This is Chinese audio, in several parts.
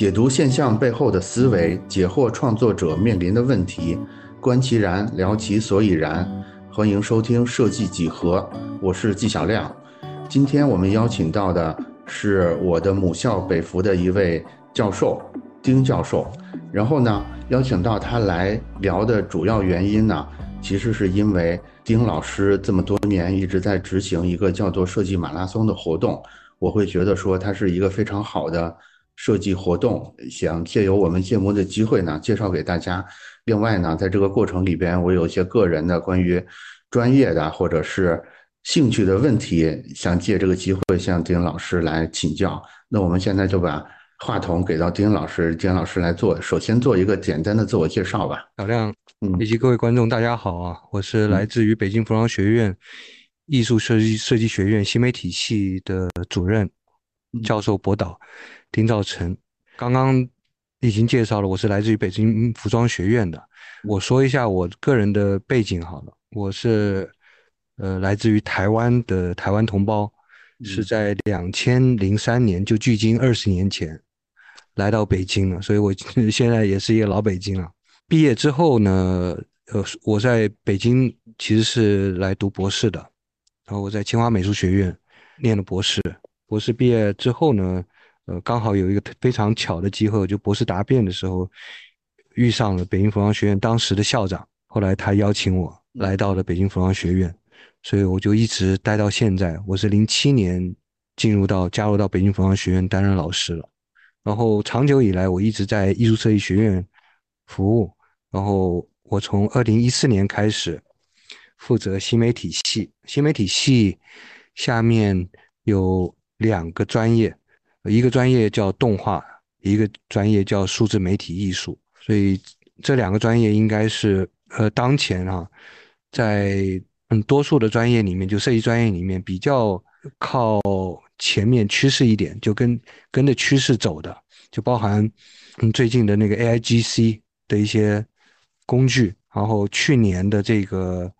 解读现象背后的思维，解惑创作者面临的问题，观其然，聊其所以然。欢迎收听设计几何，我是纪晓亮。今天我们邀请到的是我的母校北服的一位教授丁教授。然后呢，邀请到他来聊的主要原因呢，其实是因为丁老师这么多年一直在执行一个叫做设计马拉松的活动，我会觉得说他是一个非常好的。设计活动，想借由我们节目的机会呢，介绍给大家。另外呢，在这个过程里边，我有一些个人的关于专业的或者是兴趣的问题，想借这个机会向丁老师来请教。那我们现在就把话筒给到丁老师，丁老师来做，首先做一个简单的自我介绍吧。小亮，以及各位观众，大家好啊！我是来自于北京服装学院艺术设计设计学院新媒体系的主任教授博导。丁兆成，刚刚已经介绍了，我是来自于北京服装学院的。我说一下我个人的背景好了，我是呃来自于台湾的台湾同胞，是在两千零三年，就距今二十年前来到北京了，所以我现在也是一个老北京了。毕业之后呢，呃，我在北京其实是来读博士的，然后我在清华美术学院念了博士，博士毕业之后呢。呃，刚好有一个非常巧的机会，就博士答辩的时候遇上了北京服装学院当时的校长，后来他邀请我来到了北京服装学院，所以我就一直待到现在。我是零七年进入到加入到北京服装学院担任老师了，然后长久以来我一直在艺术设计学院服务，然后我从二零一四年开始负责新媒体系，新媒体系下面有两个专业。一个专业叫动画，一个专业叫数字媒体艺术，所以这两个专业应该是呃当前啊，在嗯多数的专业里面，就设计专业里面比较靠前面趋势一点，就跟跟着趋势走的，就包含嗯最近的那个 A I G C 的一些工具，然后去年的这个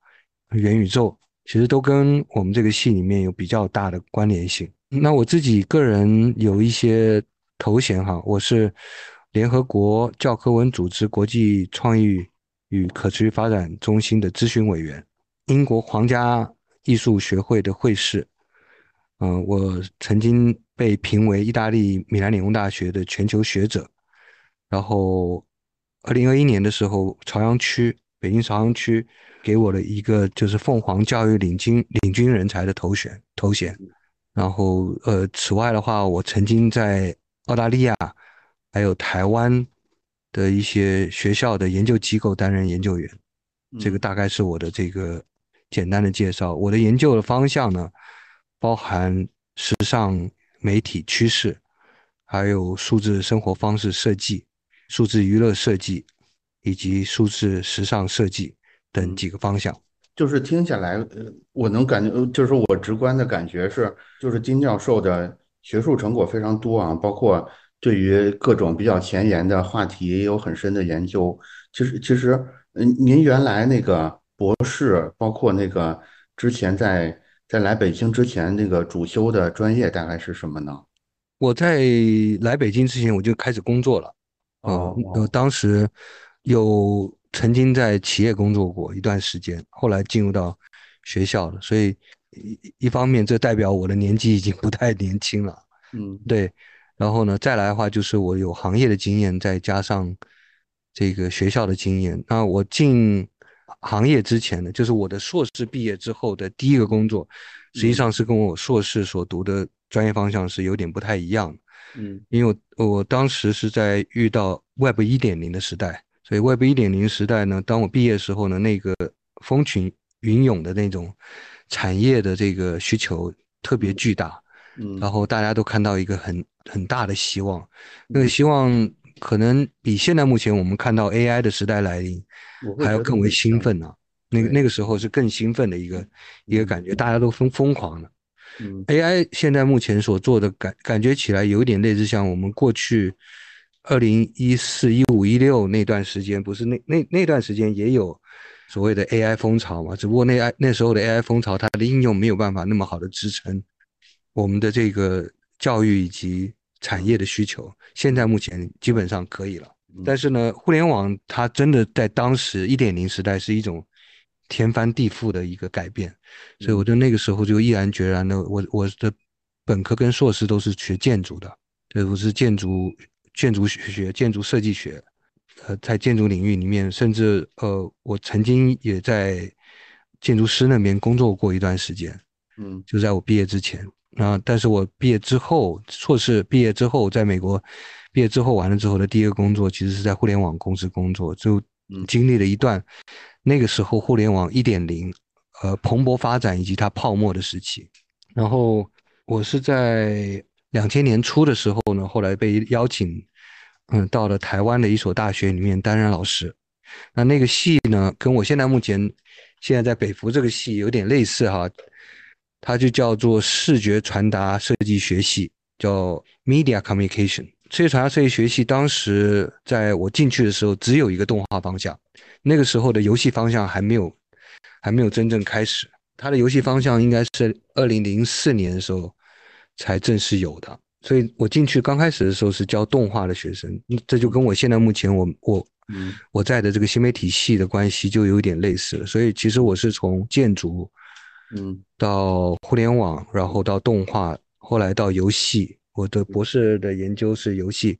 元宇宙，其实都跟我们这个系里面有比较大的关联性。那我自己个人有一些头衔哈，我是联合国教科文组织国际创意与可持续发展中心的咨询委员，英国皇家艺术学会的会士，嗯，我曾经被评为意大利米兰理工大学的全球学者，然后二零二一年的时候，朝阳区北京朝阳区给我了一个就是凤凰教育领军领军人才的头衔头衔。然后，呃，此外的话，我曾经在澳大利亚，还有台湾的一些学校的研究机构担任研究员。这个大概是我的这个简单的介绍。我的研究的方向呢，包含时尚媒体趋势，还有数字生活方式设计、数字娱乐设计以及数字时尚设计等几个方向。就是听下来，呃，我能感觉，就是我直观的感觉是，就是金教授的学术成果非常多啊，包括对于各种比较前沿的话题也有很深的研究。其实，其实，嗯，您原来那个博士，包括那个之前在在来北京之前那个主修的专业大概是什么呢？我在来北京之前我就开始工作了，哦，当时有。曾经在企业工作过一段时间，后来进入到学校了，所以一一方面这代表我的年纪已经不太年轻了，嗯，对。然后呢，再来的话就是我有行业的经验，再加上这个学校的经验。那我进行业之前呢，就是我的硕士毕业之后的第一个工作，实际上是跟我硕士所读的专业方向是有点不太一样的，嗯，因为我我当时是在遇到 Web 一点零的时代。所以 Web 一点零时代呢，当我毕业的时候呢，那个风起云涌的那种产业的这个需求特别巨大，嗯，然后大家都看到一个很很大的希望，那个希望可能比现在目前我们看到 AI 的时代来临还要更为兴奋呢。那个那个时候是更兴奋的一个一个感觉，大家都疯疯狂的。嗯，AI 现在目前所做的感感觉起来有点类似像我们过去。二零一四、一五、一六那段时间，不是那那那段时间也有所谓的 AI 风潮嘛？只不过那 I 那时候的 AI 风潮，它的应用没有办法那么好的支撑我们的这个教育以及产业的需求。现在目前基本上可以了，但是呢，互联网它真的在当时一点零时代是一种天翻地覆的一个改变，所以我就那个时候就毅然决然的，我我的本科跟硕士都是学建筑的，对，我是建筑建筑学、建筑设计学，呃，在建筑领域里面，甚至呃，我曾经也在建筑师那边工作过一段时间。嗯，就在我毕业之前啊，但是我毕业之后，硕士毕业之后，在美国毕业之后完了之后的第一个工作，其实是在互联网公司工作，就经历了一段那个时候互联网一点零呃蓬勃发展以及它泡沫的时期。然后我是在两千年初的时候呢，后来被邀请，嗯，到了台湾的一所大学里面担任老师。那那个系呢，跟我现在目前现在在北服这个系有点类似哈。它就叫做视觉传达设计学系，叫 Media Communication。视觉传达设计学系当时在我进去的时候，只有一个动画方向，那个时候的游戏方向还没有，还没有真正开始。它的游戏方向应该是二零零四年的时候才正式有的。所以我进去刚开始的时候是教动画的学生，这就跟我现在目前我我我在的这个新媒体系的关系就有点类似了。所以其实我是从建筑。嗯，到互联网，然后到动画，后来到游戏。我的博士的研究是游戏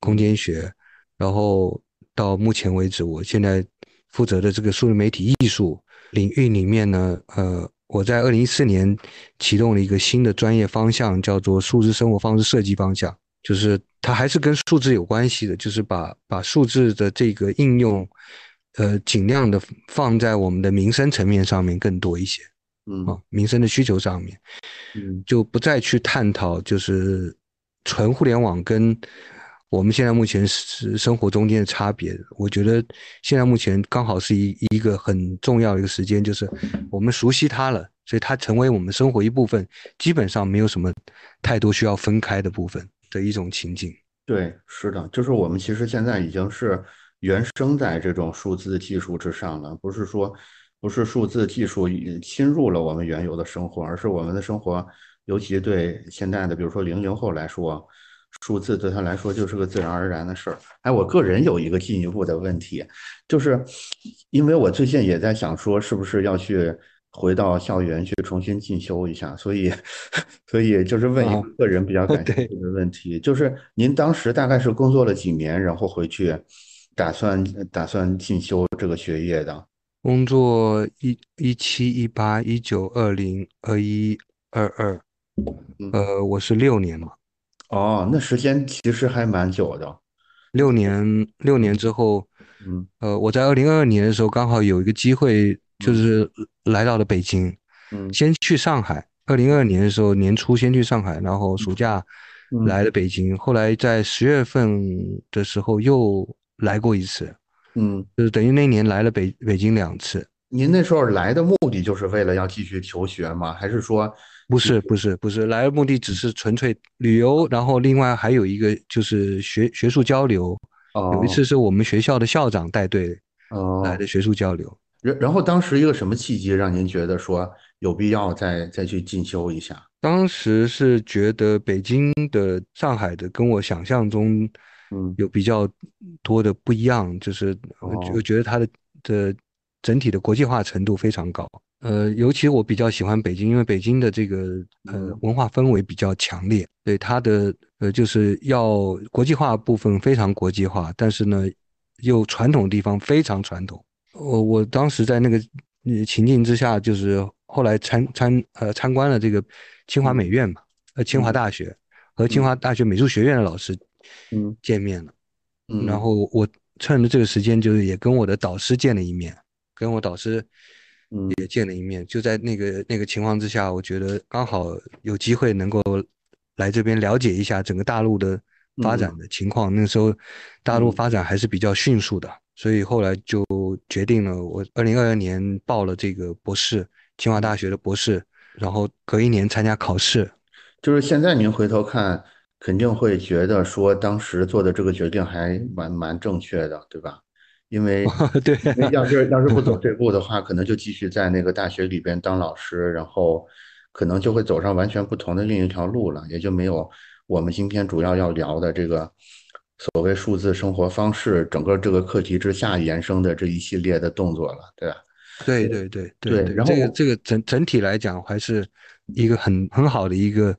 空间学，然后到目前为止，我现在负责的这个数字媒体艺术领域里面呢，呃，我在二零一四年启动了一个新的专业方向，叫做数字生活方式设计方向，就是它还是跟数字有关系的，就是把把数字的这个应用，呃，尽量的放在我们的民生层面上面更多一些。嗯啊，民生的需求上面，嗯，就不再去探讨就是纯互联网跟我们现在目前是生活中间的差别。我觉得现在目前刚好是一一个很重要的一个时间，就是我们熟悉它了，所以它成为我们生活一部分，基本上没有什么太多需要分开的部分的一种情景。对，是的，就是我们其实现在已经是原生在这种数字技术之上了，不是说。不是数字技术侵入了我们原有的生活，而是我们的生活，尤其对现在的，比如说零零后来说，数字对他来说就是个自然而然的事儿。哎，我个人有一个进一步的问题，就是因为我最近也在想说，是不是要去回到校园去重新进修一下，所以，所以就是问一个个人比较 感兴趣的问题，就是您当时大概是工作了几年，然后回去打算打算进修这个学业的？工作一一七一八一九二零二一二二，呃，我是六年嘛。哦，那时间其实还蛮久的。六年，六年之后，嗯，呃，我在二零二二年的时候刚好有一个机会，就是来到了北京。嗯，先去上海。二零二二年的时候年初先去上海，然后暑假来了北京。后来在十月份的时候又来过一次。嗯，就是等于那年来了北北京两次。您那时候来的目的就是为了要继续求学吗？还是说不是不是不是来的目的只是纯粹旅游，然后另外还有一个就是学学术交流。哦，有一次是我们学校的校长带队哦来的学术交流。然然后当时一个什么契机让您觉得说有必要再再去进修一下？当时是觉得北京的、上海的跟我想象中。嗯，有比较多的不一样，就是我我觉得它的的整体的国际化程度非常高。呃，尤其我比较喜欢北京，因为北京的这个呃文化氛围比较强烈，对它的呃就是要国际化部分非常国际化，但是呢又传统地方非常传统。我我当时在那个情境之下，就是后来参参呃参观了这个清华美院嘛，呃清华大学和清华大学美术学院的老师。嗯，见面了，嗯，然后我趁着这个时间，就是也跟我的导师见了一面，跟我导师，嗯，也见了一面。就在那个那个情况之下，我觉得刚好有机会能够来这边了解一下整个大陆的发展的情况。那时候大陆发展还是比较迅速的，所以后来就决定了，我二零二二年报了这个博士，清华大学的博士，然后隔一年参加考试。就是现在您回头看。肯定会觉得说当时做的这个决定还蛮蛮正确的，对吧？因为 对，要是要是不走这步的话，可能就继续在那个大学里边当老师，然后可能就会走上完全不同的另一条路了，也就没有我们今天主要要聊的这个所谓数字生活方式整个这个课题之下延伸的这一系列的动作了，对吧？对对对对，然后这个这个整整体来讲还是一个很很好的一个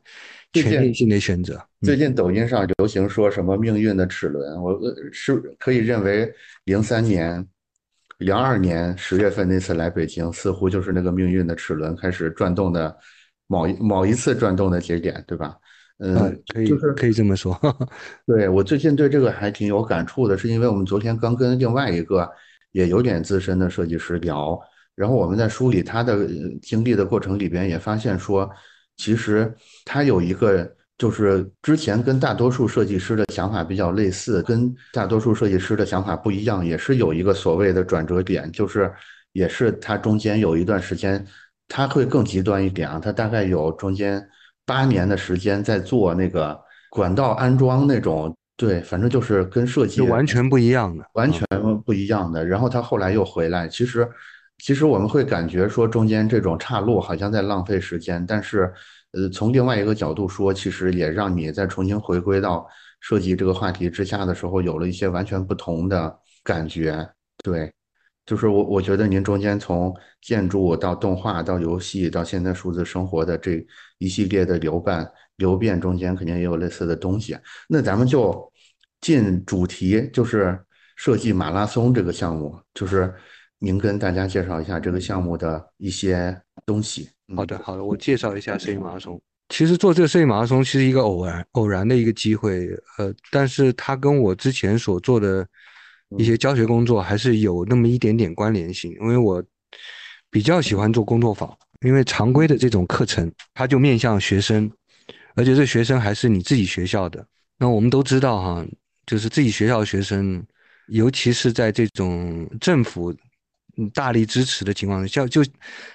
全面性的选择。最近抖音上流行说什么命运的齿轮，我是可以认为零三年、零二年十月份那次来北京，似乎就是那个命运的齿轮开始转动的某一某一次转动的节点，对吧？嗯，可以就是可以这么说。对我最近对这个还挺有感触的，是因为我们昨天刚跟另外一个。也有点资深的设计师聊，然后我们在梳理他的经历的过程里边，也发现说，其实他有一个就是之前跟大多数设计师的想法比较类似，跟大多数设计师的想法不一样，也是有一个所谓的转折点，就是也是他中间有一段时间，他会更极端一点啊，他大概有中间八年的时间在做那个管道安装那种。对，反正就是跟设计完全不一样的，完全不一样的。然后他后来又回来，其实，其实我们会感觉说中间这种岔路好像在浪费时间，但是，呃，从另外一个角度说，其实也让你再重新回归到设计这个话题之下的时候，有了一些完全不同的感觉。对，就是我我觉得您中间从建筑到动画到游戏到现在数字生活的这一系列的流伴。流变中间肯定也有类似的东西，那咱们就进主题，就是设计马拉松这个项目，就是您跟大家介绍一下这个项目的一些东西。好的，好的，我介绍一下设计马拉松。其实做这个设计马拉松其实一个偶然偶然的一个机会，呃，但是它跟我之前所做的一些教学工作还是有那么一点点关联性，因为我比较喜欢做工作坊，因为常规的这种课程，它就面向学生。而且这学生还是你自己学校的，那我们都知道哈，就是自己学校的学生，尤其是在这种政府大力支持的情况下，就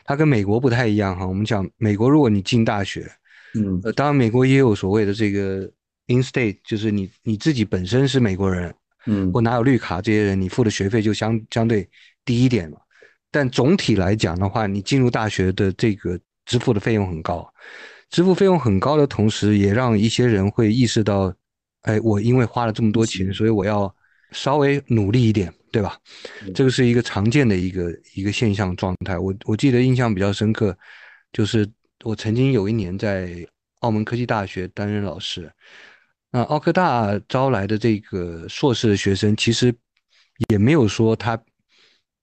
他跟美国不太一样哈。我们讲美国，如果你进大学，嗯，呃，当然美国也有所谓的这个 in state，就是你你自己本身是美国人，嗯，或拿有绿卡这些人，你付的学费就相相对低一点嘛。但总体来讲的话，你进入大学的这个支付的费用很高。支付费用很高的同时，也让一些人会意识到，哎，我因为花了这么多钱，所以我要稍微努力一点，对吧？这个是一个常见的一个一个现象状态。我我记得印象比较深刻，就是我曾经有一年在澳门科技大学担任老师，那澳科大招来的这个硕士的学生，其实也没有说他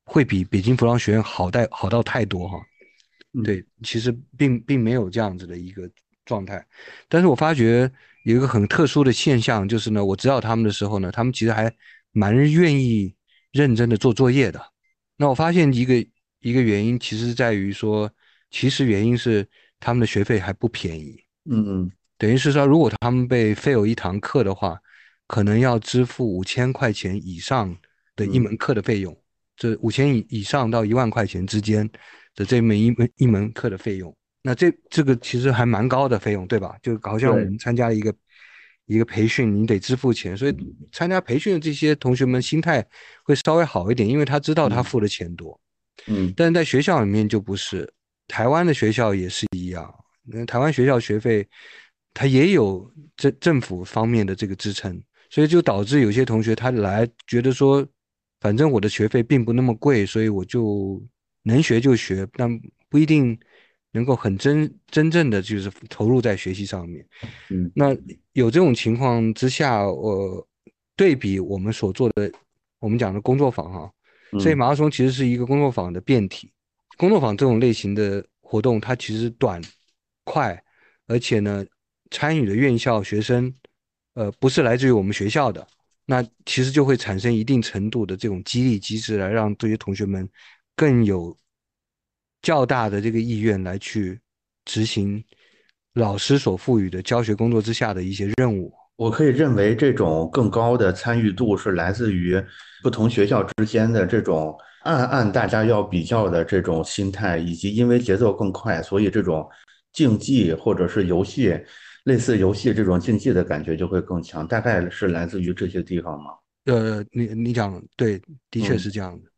会比北京服装学院好带好到太多哈。对，其实并并没有这样子的一个状态，但是我发觉有一个很特殊的现象，就是呢，我指导他们的时候呢，他们其实还蛮愿意认真的做作业的。那我发现一个一个原因，其实在于说，其实原因是他们的学费还不便宜。嗯嗯，等于是说，如果他们被 fail 一堂课的话，可能要支付五千块钱以上的一门课的费用，这五千以以上到一万块钱之间。的这门一门一门课的费用，那这这个其实还蛮高的费用，对吧？就好像我们参加一个一个培训，你得支付钱，所以参加培训的这些同学们心态会稍微好一点，因为他知道他付的钱多。嗯，但是在学校里面就不是，台湾的学校也是一样，那台湾学校学费他也有政政府方面的这个支撑，所以就导致有些同学他来觉得说，反正我的学费并不那么贵，所以我就。能学就学，但不一定能够很真真正的就是投入在学习上面。嗯，那有这种情况之下，我对比我们所做的，我们讲的工作坊哈，所以马拉松其实是一个工作坊的变体。工作坊这种类型的活动，它其实短、快，而且呢，参与的院校学生，呃，不是来自于我们学校的，那其实就会产生一定程度的这种激励机制，来让这些同学们。更有较大的这个意愿来去执行老师所赋予的教学工作之下的一些任务。我可以认为，这种更高的参与度是来自于不同学校之间的这种暗暗大家要比较的这种心态，以及因为节奏更快，所以这种竞技或者是游戏类似游戏这种竞技的感觉就会更强。大概是来自于这些地方吗？呃，你你讲对，的确是这样的。好，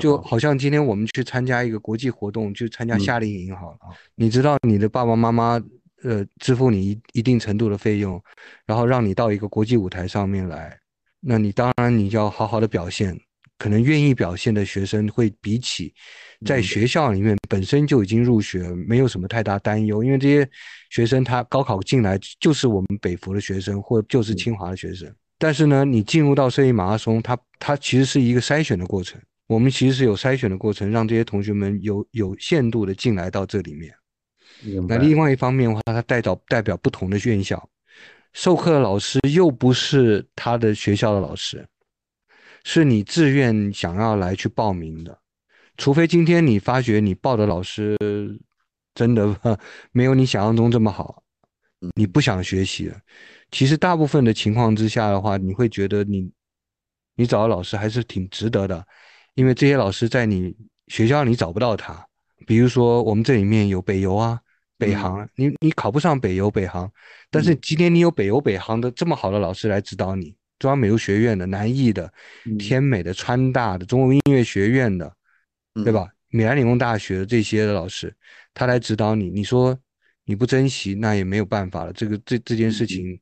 就好像今天我们去参加一个国际活动，去参加夏令营好了。你知道你的爸爸妈妈呃支付你一一定程度的费用，然后让你到一个国际舞台上面来，那你当然你要好好的表现。可能愿意表现的学生会比起在学校里面本身就已经入学，没有什么太大担忧，因为这些学生他高考进来就是我们北服的学生，或就是清华的学生。但是呢，你进入到设计马拉松，它它其实是一个筛选的过程。我们其实是有筛选的过程，让这些同学们有有限度的进来到这里面。那另外一方面的话，他代表代表不同的院校，授课的老师又不是他的学校的老师。是你自愿想要来去报名的，除非今天你发觉你报的老师真的没有你想象中这么好，你不想学习了。其实大部分的情况之下的话，你会觉得你你找的老师还是挺值得的，因为这些老师在你学校你找不到他。比如说我们这里面有北邮啊、北航，你你考不上北邮、北航，但是今天你有北邮、北航的这么好的老师来指导你。中央美术学院的、南艺的、天美的、川大的、中国音乐学院的，对吧？米兰理工大学的这些的老师，他来指导你。你说你不珍惜，那也没有办法了。这个这这件事情，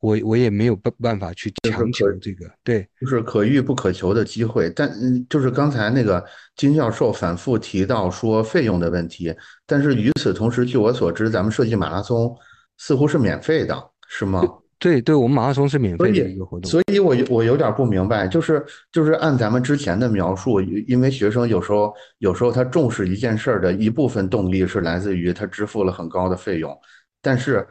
我我也没有办办法去强求这个。对，就是可遇不可求的机会。但嗯，就是刚才那个金教授反复提到说费用的问题，但是与此同时，据我所知，咱们设计马拉松似乎是免费的，是吗？对对，我们马拉松是免费的一个活动，所以我我有点不明白，就是就是按咱们之前的描述，因为学生有时候有时候他重视一件事儿的一部分动力是来自于他支付了很高的费用，但是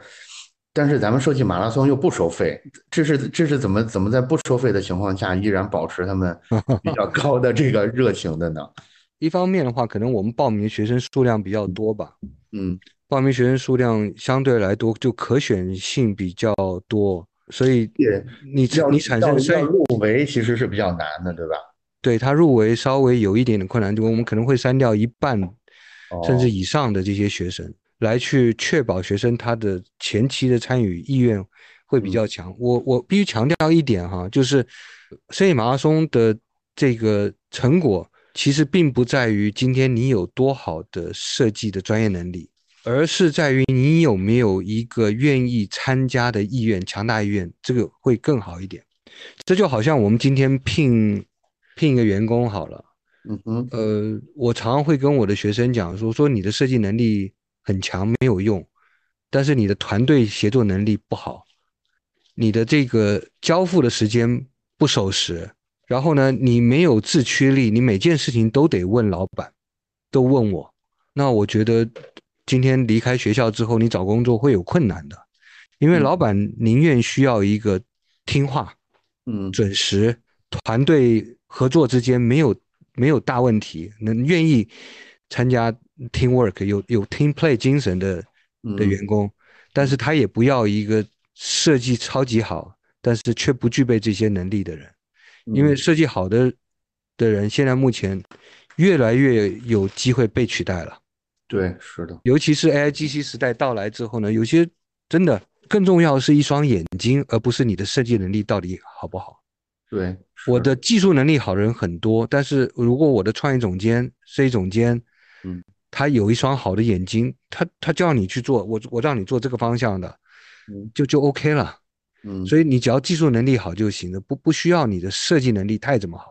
但是咱们设计马拉松又不收费，这是这是怎么怎么在不收费的情况下依然保持他们 比较高的这个热情的呢？一方面的话，可能我们报名学生数量比较多吧，嗯。报名学生数量相对来多，就可选性比较多，所以你你产生要入围其实是比较难的，对吧？对他入围稍微有一点点困难，就我们可能会删掉一半甚至以上的这些学生，来去确保学生他的前期的参与意愿会比较强。我我必须强调一点哈，就是设计马拉松的这个成果，其实并不在于今天你有多好的设计的专业能力。而是在于你有没有一个愿意参加的意愿，强大意愿，这个会更好一点。这就好像我们今天聘聘一个员工好了，嗯哼，呃，我常常会跟我的学生讲说，说你的设计能力很强没有用，但是你的团队协作能力不好，你的这个交付的时间不守时，然后呢，你没有自驱力，你每件事情都得问老板，都问我，那我觉得。今天离开学校之后，你找工作会有困难的，因为老板宁愿需要一个听话、嗯，准时、团队合作之间没有没有大问题，能愿意参加 team work、有有 team play 精神的的员工，但是他也不要一个设计超级好，但是却不具备这些能力的人，因为设计好的的人现在目前越来越有机会被取代了。对，是的，尤其是 AI GC 时代到来之后呢，有些真的更重要的是一双眼睛，而不是你的设计能力到底好不好。对，我的技术能力好的人很多，但是如果我的创意总监、设计总监，嗯，他有一双好的眼睛，他他叫你去做，我我让你做这个方向的，嗯，就就 OK 了，嗯，所以你只要技术能力好就行了，不不需要你的设计能力太怎么好，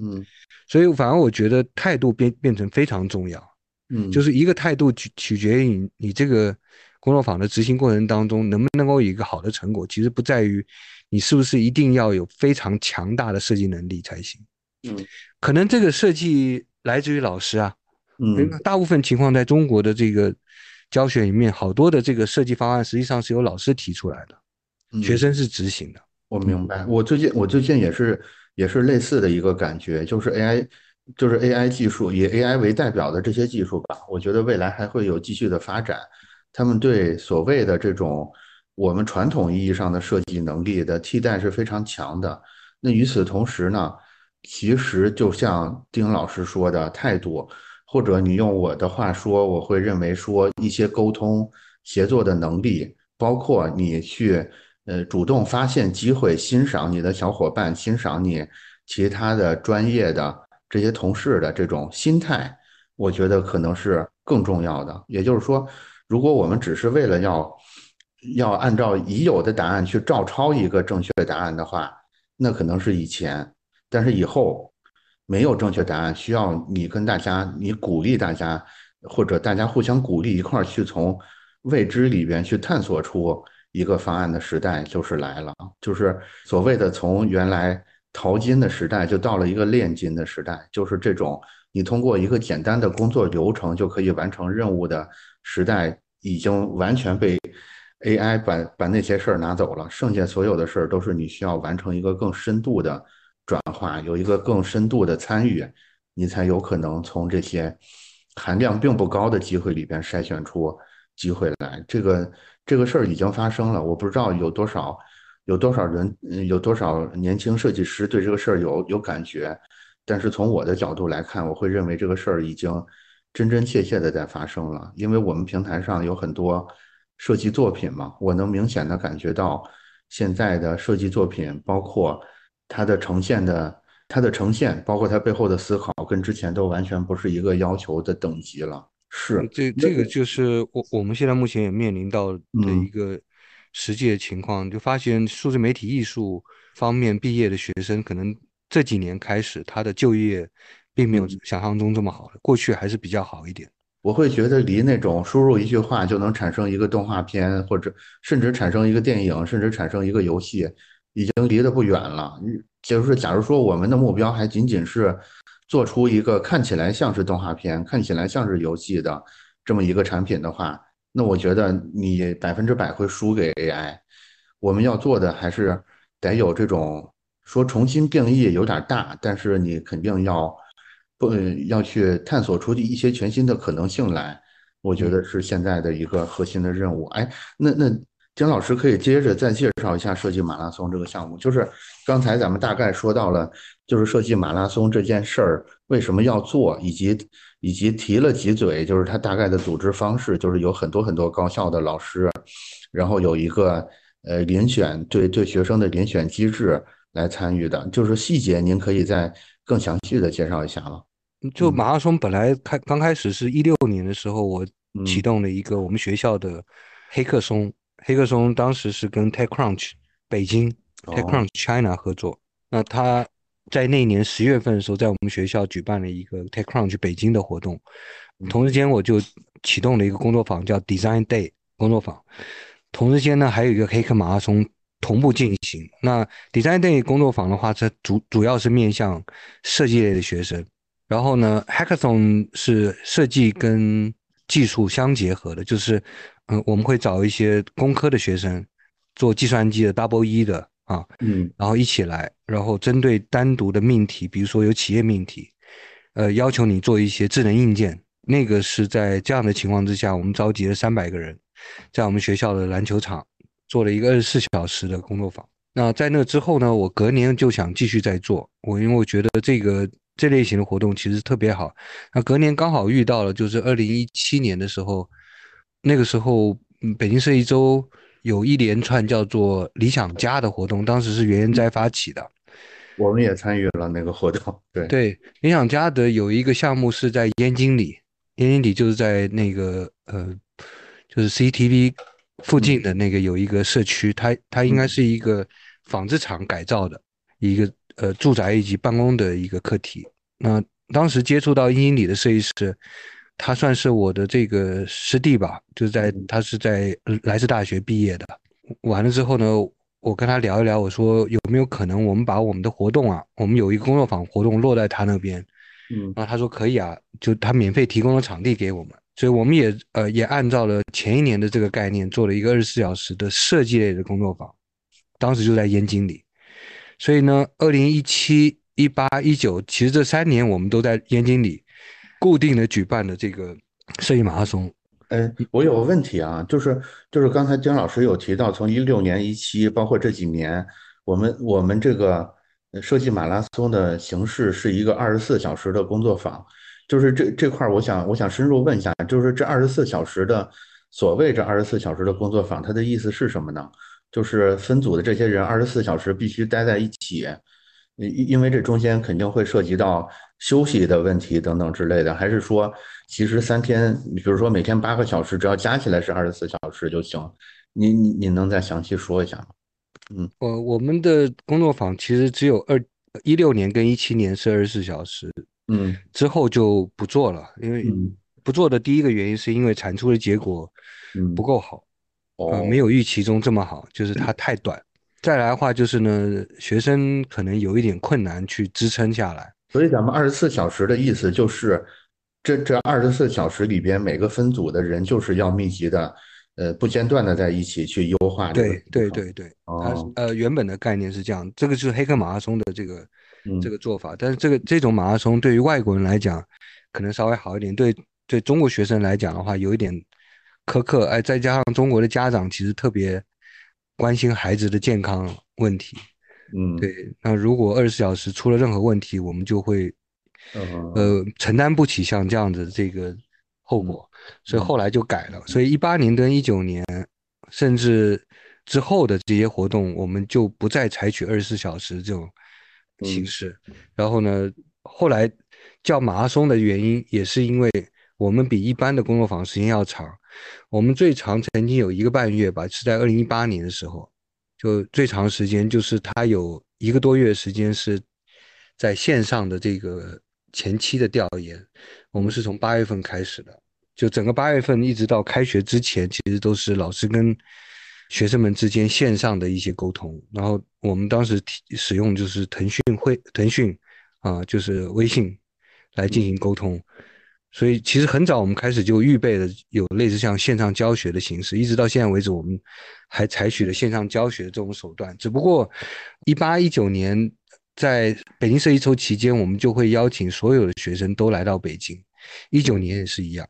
嗯，所以反而我觉得态度变变成非常重要。嗯，就是一个态度取取决于你你这个工作坊的执行过程当中能不能够有一个好的成果，其实不在于你是不是一定要有非常强大的设计能力才行。嗯，可能这个设计来自于老师啊，嗯，大部分情况在中国的这个教学里面，好多的这个设计方案实际上是由老师提出来的，学生是执行的。我明白，我最近我最近也是也是类似的一个感觉，就是 AI。就是 AI 技术，以 AI 为代表的这些技术吧，我觉得未来还会有继续的发展。他们对所谓的这种我们传统意义上的设计能力的替代是非常强的。那与此同时呢，其实就像丁老师说的态度，或者你用我的话说，我会认为说一些沟通协作的能力，包括你去呃主动发现机会，欣赏你的小伙伴，欣赏你其他的专业的。这些同事的这种心态，我觉得可能是更重要的。也就是说，如果我们只是为了要要按照已有的答案去照抄一个正确的答案的话，那可能是以前，但是以后没有正确答案，需要你跟大家，你鼓励大家，或者大家互相鼓励，一块儿去从未知里边去探索出一个方案的时代就是来了，就是所谓的从原来淘金的时代，就到了一个炼金的时代，就是这种你通过一个简单的工作流程就可以完成任务的时代，已经完全被。AI 把把那些事儿拿走了，剩下所有的事儿都是你需要完成一个更深度的转化，有一个更深度的参与，你才有可能从这些含量并不高的机会里边筛选出机会来。这个这个事儿已经发生了，我不知道有多少有多少人，有多少年轻设计师对这个事儿有有感觉，但是从我的角度来看，我会认为这个事儿已经真真切切的在发生了，因为我们平台上有很多。设计作品嘛，我能明显的感觉到现在的设计作品，包括它的呈现的它的呈现，包括它背后的思考，跟之前都完全不是一个要求的等级了。是，这这个就是我我们现在目前也面临到的一个实际的情况，就发现数字媒体艺术方面毕业的学生，可能这几年开始他的就业并没有想象中这么好了，过去还是比较好一点。我会觉得离那种输入一句话就能产生一个动画片，或者甚至产生一个电影，甚至产生一个游戏，已经离得不远了。就是，假如说我们的目标还仅仅是做出一个看起来像是动画片、看起来像是游戏的这么一个产品的话，那我觉得你百分之百会输给 AI。我们要做的还是得有这种说重新定义有点大，但是你肯定要。不要去探索出一些全新的可能性来，我觉得是现在的一个核心的任务。哎，那那姜老师可以接着再介绍一下设计马拉松这个项目。就是刚才咱们大概说到了，就是设计马拉松这件事儿为什么要做，以及以及提了几嘴，就是它大概的组织方式，就是有很多很多高校的老师，然后有一个呃遴选对对学生的遴选机制来参与的。就是细节，您可以再更详细的介绍一下吗？就马拉松本来开刚开始是一六年的时候，我启动了一个我们学校的黑客松，黑客松当时是跟 TechCrunch 北京 TechCrunch China 合作。那他在那年十月份的时候，在我们学校举办了一个 TechCrunch 北京的活动，同时间我就启动了一个工作坊，叫 Design Day 工作坊。同时间呢，还有一个黑客马拉松同步进行。那 Design Day 工作坊的话，它主主要是面向设计类的学生。然后呢，Hackathon 是设计跟技术相结合的，就是，嗯，我们会找一些工科的学生，做计算机的 Double E 的啊，嗯，然后一起来，然后针对单独的命题，比如说有企业命题，呃，要求你做一些智能硬件，那个是在这样的情况之下，我们召集了三百个人，在我们学校的篮球场做了一个二十四小时的工作坊。那在那之后呢，我隔年就想继续再做，我因为我觉得这个。这类型的活动其实特别好。那隔年刚好遇到了，就是二零一七年的时候，那个时候，北京设计周有一连串叫做“理想家”的活动，当时是袁研哉发起的，我们也参与了那个活动。对对，理想家的有一个项目是在燕京里，燕京里就是在那个呃，就是 CCTV 附近的那个有一个社区，它它应该是一个纺织厂改造的一个。呃，住宅以及办公的一个课题。那当时接触到英英里的设计师，他算是我的这个师弟吧，就是在他是在莱斯大学毕业的。完了之后呢，我跟他聊一聊，我说有没有可能我们把我们的活动啊，我们有一个工作坊活动落在他那边。嗯，然后他说可以啊，就他免费提供了场地给我们，所以我们也呃也按照了前一年的这个概念做了一个二十四小时的设计类的工作坊，当时就在燕京里。所以呢，二零一七、一八、一九，其实这三年我们都在燕京里固定的举办的这个设计马拉松。哎，我有个问题啊，就是就是刚才姜老师有提到，从一六年、一七，包括这几年，我们我们这个设计马拉松的形式是一个二十四小时的工作坊。就是这这块，我想我想深入问一下，就是这二十四小时的所谓这二十四小时的工作坊，它的意思是什么呢？就是分组的这些人二十四小时必须待在一起，因因为这中间肯定会涉及到休息的问题等等之类的，还是说其实三天，比如说每天八个小时，只要加起来是二十四小时就行？你你你能再详细说一下吗？嗯，我我们的工作坊其实只有二一六年跟一七年是二十四小时，嗯，之后就不做了，因为不做的第一个原因是因为产出的结果不够好，哦，没有预期中这么好，就是它太短。再来的话就是呢，学生可能有一点困难去支撑下来。所以咱们二十四小时的意思就是，这这二十四小时里边每个分组的人就是要密集的。呃，不间断的在一起去优化。对对对对，它呃原本的概念是这样，这个就是黑客马拉松的这个这个做法。但是这个这种马拉松对于外国人来讲，可能稍微好一点。对对中国学生来讲的话，有一点苛刻。哎，再加上中国的家长其实特别关心孩子的健康问题。嗯，对。那如果二十四小时出了任何问题，我们就会呃承担不起像这样的这个后果。所以后来就改了，所以一八年跟一九年，甚至之后的这些活动，我们就不再采取二十四小时这种形式。然后呢，后来叫马拉松的原因，也是因为我们比一般的工作坊时间要长。我们最长曾经有一个半月吧，是在二零一八年的时候，就最长时间就是他有一个多月时间是在线上的这个前期的调研。我们是从八月份开始的。就整个八月份一直到开学之前，其实都是老师跟学生们之间线上的一些沟通。然后我们当时使用就是腾讯会、腾讯啊，就是微信来进行沟通。所以其实很早我们开始就预备了有类似像线上教学的形式，一直到现在为止，我们还采取了线上教学这种手段。只不过一八一九年在北京设计周期间，我们就会邀请所有的学生都来到北京。一九年也是一样。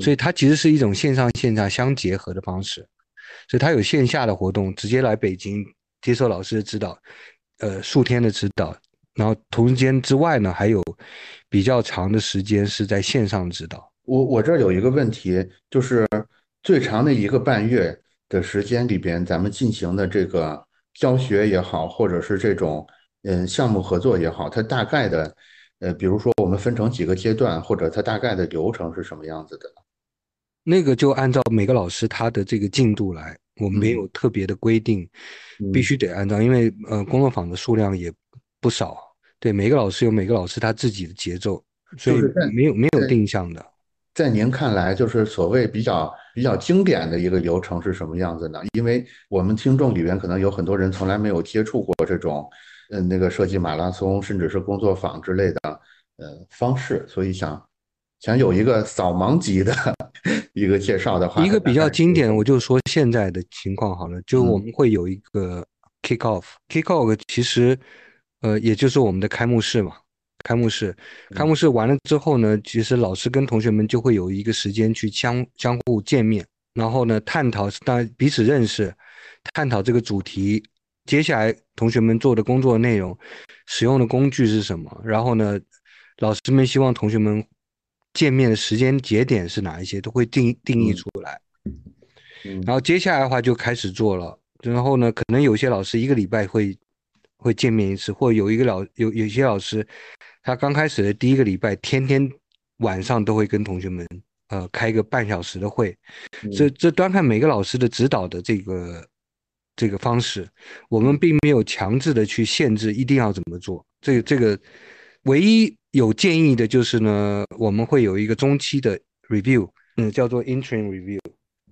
所以它其实是一种线上线下相结合的方式，所以它有线下的活动，直接来北京接受老师的指导，呃，数天的指导，然后同间之外呢，还有比较长的时间是在线上指导。我我这儿有一个问题，就是最长的一个半月的时间里边，咱们进行的这个教学也好，或者是这种嗯项目合作也好，它大概的。呃，比如说我们分成几个阶段，或者它大概的流程是什么样子的？那个就按照每个老师他的这个进度来，我们没有特别的规定，必须得按照，因为呃工作坊的数量也不少，对每个老师有每个老师他自己的节奏，所以没有没有定向的。在您看来，就是所谓比较比较经典的一个流程是什么样子呢？因为我们听众里边可能有很多人从来没有接触过这种。嗯，那个设计马拉松，甚至是工作坊之类的，呃，方式，所以想想有一个扫盲级的一个介绍的话，一个比较经典，我就说现在的情况好了，就我们会有一个 kick off，kick off 其实，呃，也就是我们的开幕式嘛，开幕式，开幕式完了之后呢，其实老师跟同学们就会有一个时间去相相互见面，然后呢，探讨，当然彼此认识，探讨这个主题。接下来同学们做的工作内容，使用的工具是什么？然后呢，老师们希望同学们见面的时间节点是哪一些，都会定定义出来。然后接下来的话就开始做了。然后呢，可能有些老师一个礼拜会会见面一次，或有一个老有有些老师，他刚开始的第一个礼拜，天天晚上都会跟同学们呃开个半小时的会。这这端看每个老师的指导的这个。这个方式，我们并没有强制的去限制一定要怎么做。这个这个，唯一有建议的就是呢，我们会有一个中期的 review，嗯，叫做 interim review。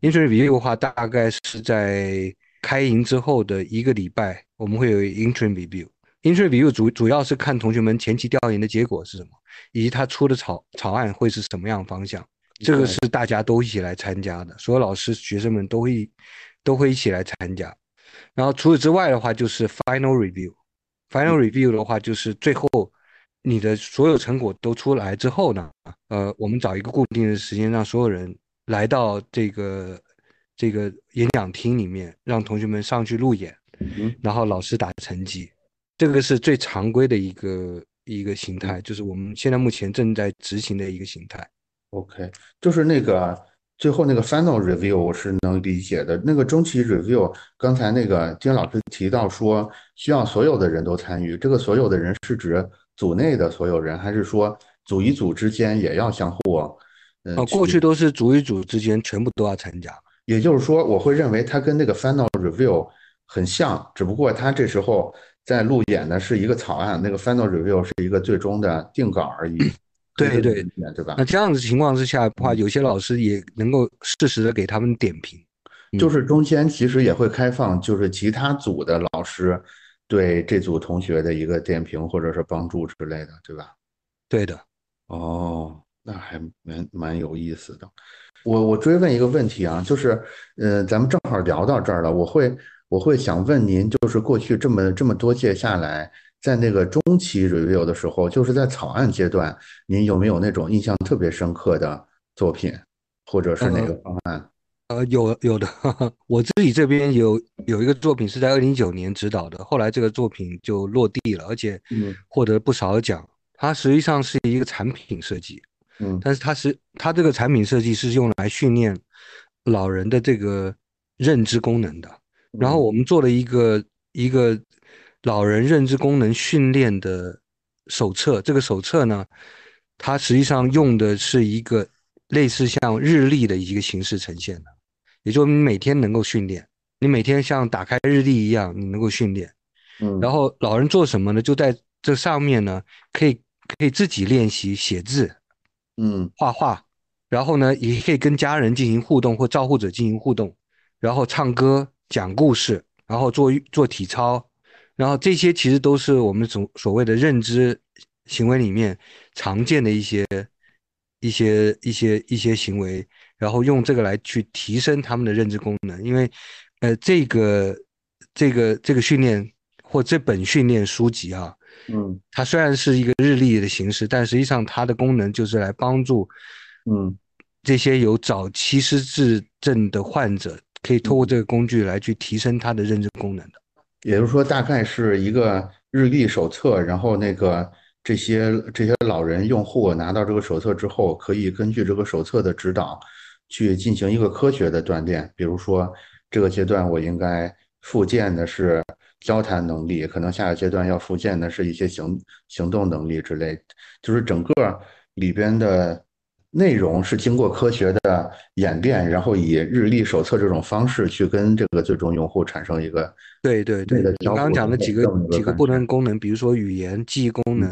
interim review 的话，大概是在开营之后的一个礼拜，我们会有 interim review。interim review 主主要是看同学们前期调研的结果是什么，以及他出的草草案会是什么样方向。这个是大家都一起来参加的，所有老师、学生们都会都会一起来参加。然后除此之外的话，就是 final review。final review 的话，就是最后你的所有成果都出来之后呢，呃，我们找一个固定的时间，让所有人来到这个这个演讲厅里面，让同学们上去路演，然后老师打成绩。这个是最常规的一个一个形态，就是我们现在目前正在执行的一个形态。OK，就是那个最后那个 final review 我是能理解的。那个中期 review，刚才那个金老师提到说需要所有的人都参与，这个所有的人是指组内的所有人，还是说组与组之间也要相互？呃，过去都是组与组之间全部都要参加。也就是说，我会认为它跟那个 final review 很像，只不过它这时候在路演的是一个草案，那个 final review 是一个最终的定稿而已。对对对吧？那这样子情况之下的话，有些老师也能够适时的给他们点评，就是中间其实也会开放，就是其他组的老师对这组同学的一个点评或者是帮助之类的，对吧？对的。哦，那还蛮蛮有意思的。我我追问一个问题啊，就是，呃，咱们正好聊到这儿了，我会我会想问您，就是过去这么这么多届下来。在那个中期 review 的时候，就是在草案阶段，您有没有那种印象特别深刻的作品，或者是哪个方案？呃，有有的，我自己这边有有一个作品是在二零一九年指导的，后来这个作品就落地了，而且获得不少奖。它实际上是一个产品设计，嗯，但是它是它这个产品设计是用来训练老人的这个认知功能的。然后我们做了一个一个。老人认知功能训练的手册，这个手册呢，它实际上用的是一个类似像日历的一个形式呈现的，也就是你每天能够训练，你每天像打开日历一样，你能够训练。嗯，然后老人做什么呢？就在这上面呢，可以可以自己练习写字，嗯，画画，然后呢，也可以跟家人进行互动或照护者进行互动，然后唱歌、讲故事，然后做做体操。然后这些其实都是我们所所谓的认知行为里面常见的一些一些一些一些行为，然后用这个来去提升他们的认知功能。因为，呃，这个这个这个训练或这本训练书籍啊，嗯，它虽然是一个日历的形式，但实际上它的功能就是来帮助，嗯，这些有早期失智症的患者，可以通过这个工具来去提升他的认知功能的。也就是说，大概是一个日历手册，然后那个这些这些老人用户拿到这个手册之后，可以根据这个手册的指导，去进行一个科学的锻炼。比如说，这个阶段我应该复健的是交谈能力，可能下个阶段要复建的是一些行行动能力之类，就是整个里边的。内容是经过科学的演变，然后以日历手册这种方式去跟这个最终用户产生一个对对对。你刚刚讲的几个几个不同功能，比如说语言记忆功能，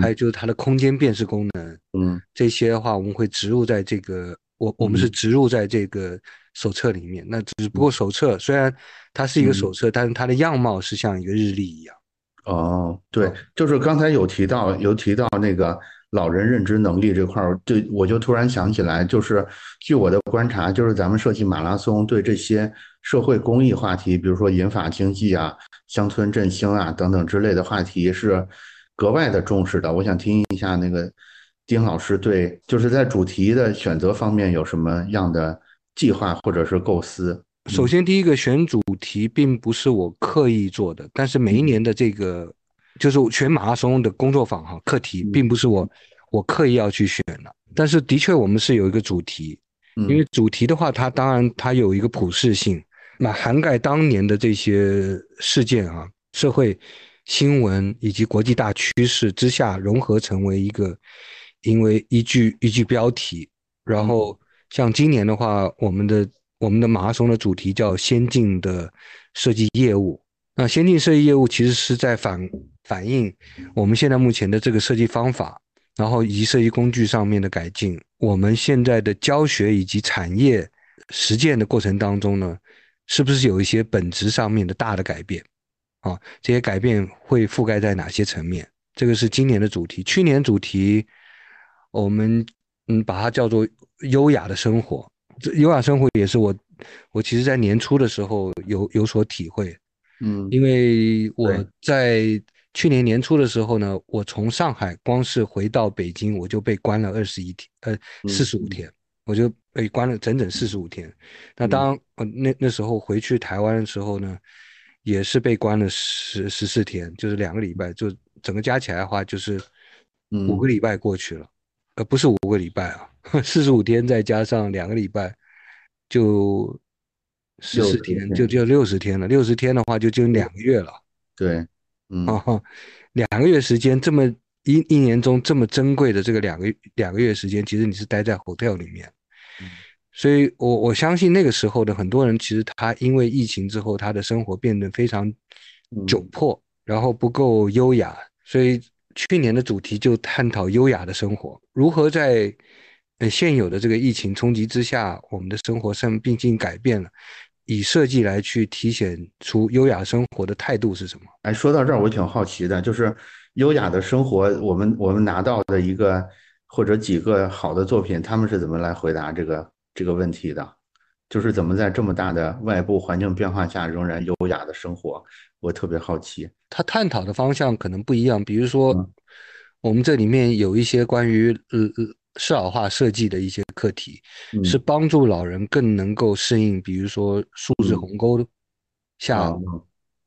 还有就是它的空间辨识功能，嗯，这些的话我们会植入在这个我我们是植入在这个手册里面。那只不过手册虽然它是一个手册，但是它的样貌是像一个日历一样。哦，对，就是刚才有提到有提到那个。老人认知能力这块儿，对我就突然想起来，就是据我的观察，就是咱们设计马拉松对这些社会公益话题，比如说银发经济啊、乡村振兴啊等等之类的话题，是格外的重视的。我想听一下那个丁老师对，就是在主题的选择方面有什么样的计划或者是构思？首先，第一个选主题并不是我刻意做的，但是每一年的这个。就是全马拉松的工作坊哈，课题并不是我我刻意要去选的，但是的确我们是有一个主题，因为主题的话，它当然它有一个普适性，那涵盖当年的这些事件啊，社会新闻以及国际大趋势之下融合成为一个，因为一句一句标题，然后像今年的话，我们的我们的马拉松的主题叫先进的设计业务。那先进设计业务其实是在反反映我们现在目前的这个设计方法，然后以及设计工具上面的改进。我们现在的教学以及产业实践的过程当中呢，是不是有一些本质上面的大的改变？啊，这些改变会覆盖在哪些层面？这个是今年的主题。去年主题我们嗯把它叫做优雅的生活。这优雅生活也是我我其实在年初的时候有有所体会。嗯，因为我在去年年初的时候呢，我从上海光是回到北京，我就被关了二十一天，呃，四十五天，我就被关了整整四十五天。那当呃那那时候回去台湾的时候呢，也是被关了十十四天，就是两个礼拜，就整个加起来的话就是五个礼拜过去了，呃，不是五个礼拜啊，四十五天再加上两个礼拜，就十四天，就就六十天了。六十天的话，就就两个月了。对，嗯，两个月时间，这么一一年中这么珍贵的这个两个两个月时间，其实你是待在 hotel 里面。所以我我相信那个时候的很多人，其实他因为疫情之后，他的生活变得非常窘迫，然后不够优雅。所以去年的主题就探讨优雅的生活，如何在呃现有的这个疫情冲击之下，我们的生活上毕竟改变了，以设计来去体现出优雅生活的态度是什么？哎，说到这儿，我挺好奇的，就是优雅的生活，我们我们拿到的一个或者几个好的作品，他们是怎么来回答这个？这个问题的，就是怎么在这么大的外部环境变化下仍然优雅的生活，我特别好奇。他探讨的方向可能不一样，比如说，我们这里面有一些关于呃适老化设计的一些课题，是帮助老人更能够适应，比如说数字鸿沟下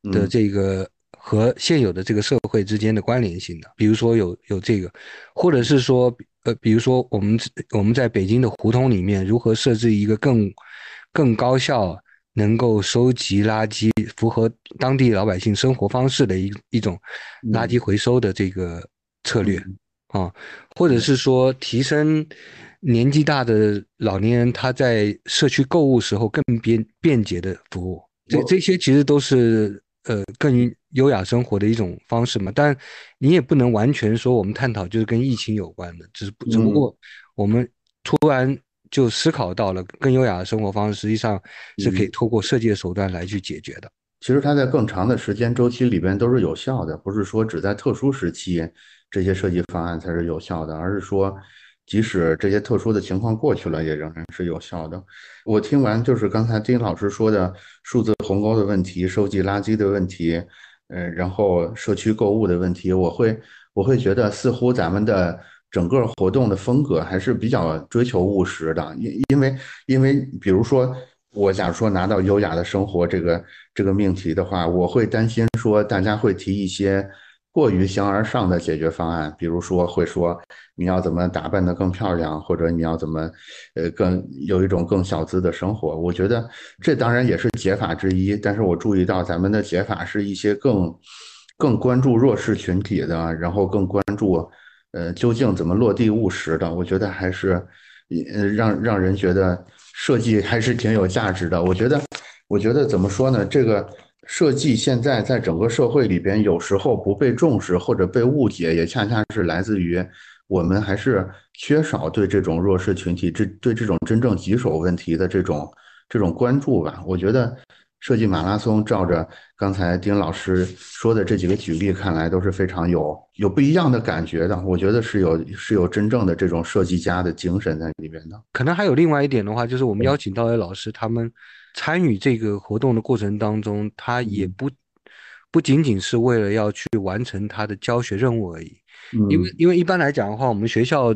的这个和现有的这个社会之间的关联性的，比如说有有这个，或者是说。呃，比如说我们我们在北京的胡同里面，如何设置一个更更高效、能够收集垃圾、符合当地老百姓生活方式的一一种垃圾回收的这个策略啊，或者是说提升年纪大的老年人他在社区购物时候更便便捷的服务，这这些其实都是。呃，更优雅生活的一种方式嘛，但你也不能完全说我们探讨就是跟疫情有关的，只是只不过我们突然就思考到了更优雅的生活方式，实际上是可以透过设计的手段来去解决的。其实它在更长的时间周期里边都是有效的，不是说只在特殊时期这些设计方案才是有效的，而是说。即使这些特殊的情况过去了，也仍然是有效的。我听完就是刚才丁老师说的数字鸿沟的问题、收集垃圾的问题，呃，然后社区购物的问题，我会我会觉得似乎咱们的整个活动的风格还是比较追求务实的。因因为因为比如说我假如说拿到优雅的生活这个这个命题的话，我会担心说大家会提一些。过于形而上的解决方案，比如说会说你要怎么打扮得更漂亮，或者你要怎么，呃，更有一种更小资的生活。我觉得这当然也是解法之一，但是我注意到咱们的解法是一些更更关注弱势群体的，然后更关注，呃，究竟怎么落地务实的。我觉得还是，呃，让让人觉得设计还是挺有价值的。我觉得，我觉得怎么说呢？这个。设计现在在整个社会里边，有时候不被重视或者被误解，也恰恰是来自于我们还是缺少对这种弱势群体、这对这种真正棘手问题的这种这种关注吧。我觉得设计马拉松，照着刚才丁老师说的这几个举例看来，都是非常有有不一样的感觉的。我觉得是有是有真正的这种设计家的精神在里边的。可能还有另外一点的话，就是我们邀请到的老师他们。参与这个活动的过程当中，他也不不仅仅是为了要去完成他的教学任务而已。因为因为一般来讲的话，我们学校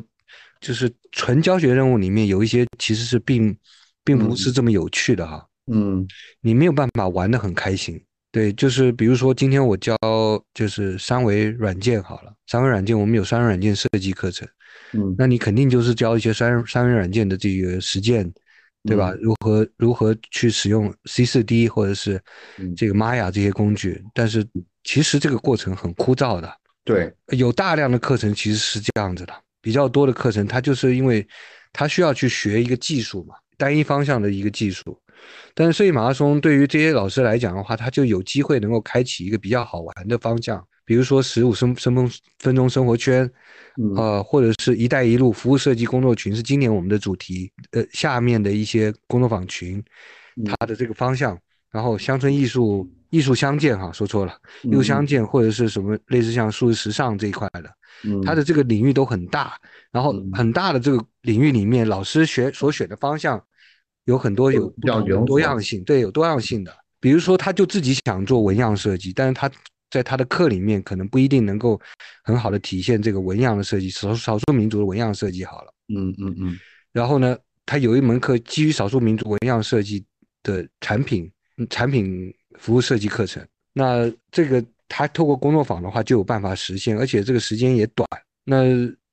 就是纯教学任务里面有一些其实是并并不是这么有趣的哈。嗯，你没有办法玩的很开心。对，就是比如说今天我教就是三维软件好了，三维软件我们有三维软件设计课程。嗯，那你肯定就是教一些三三维软件的这个实践。对吧？如何如何去使用 C 四 D 或者是这个 Maya 这些工具？但是其实这个过程很枯燥的。对，有大量的课程其实是这样子的，比较多的课程，它就是因为它需要去学一个技术嘛，单一方向的一个技术。但是设计马拉松对于这些老师来讲的话，他就有机会能够开启一个比较好玩的方向。比如说十五分分分分钟生活圈，呃，或者是一带一路服务设计工作群是今年我们的主题，呃，下面的一些工作坊群，它的这个方向，然后乡村艺术艺术相见哈，说错了，艺术相。见或者是什么类似像数字时尚这一块的，它的这个领域都很大，然后很大的这个领域里面，老师选所选的方向有很多有多样性，对，有多样性的，比如说他就自己想做纹样设计，但是他。在他的课里面，可能不一定能够很好的体现这个纹样的设计，少少数民族的纹样设计好了。嗯嗯嗯。然后呢，他有一门课基于少数民族纹样设计的产品产品服务设计课程。那这个他透过工作坊的话就有办法实现，而且这个时间也短。那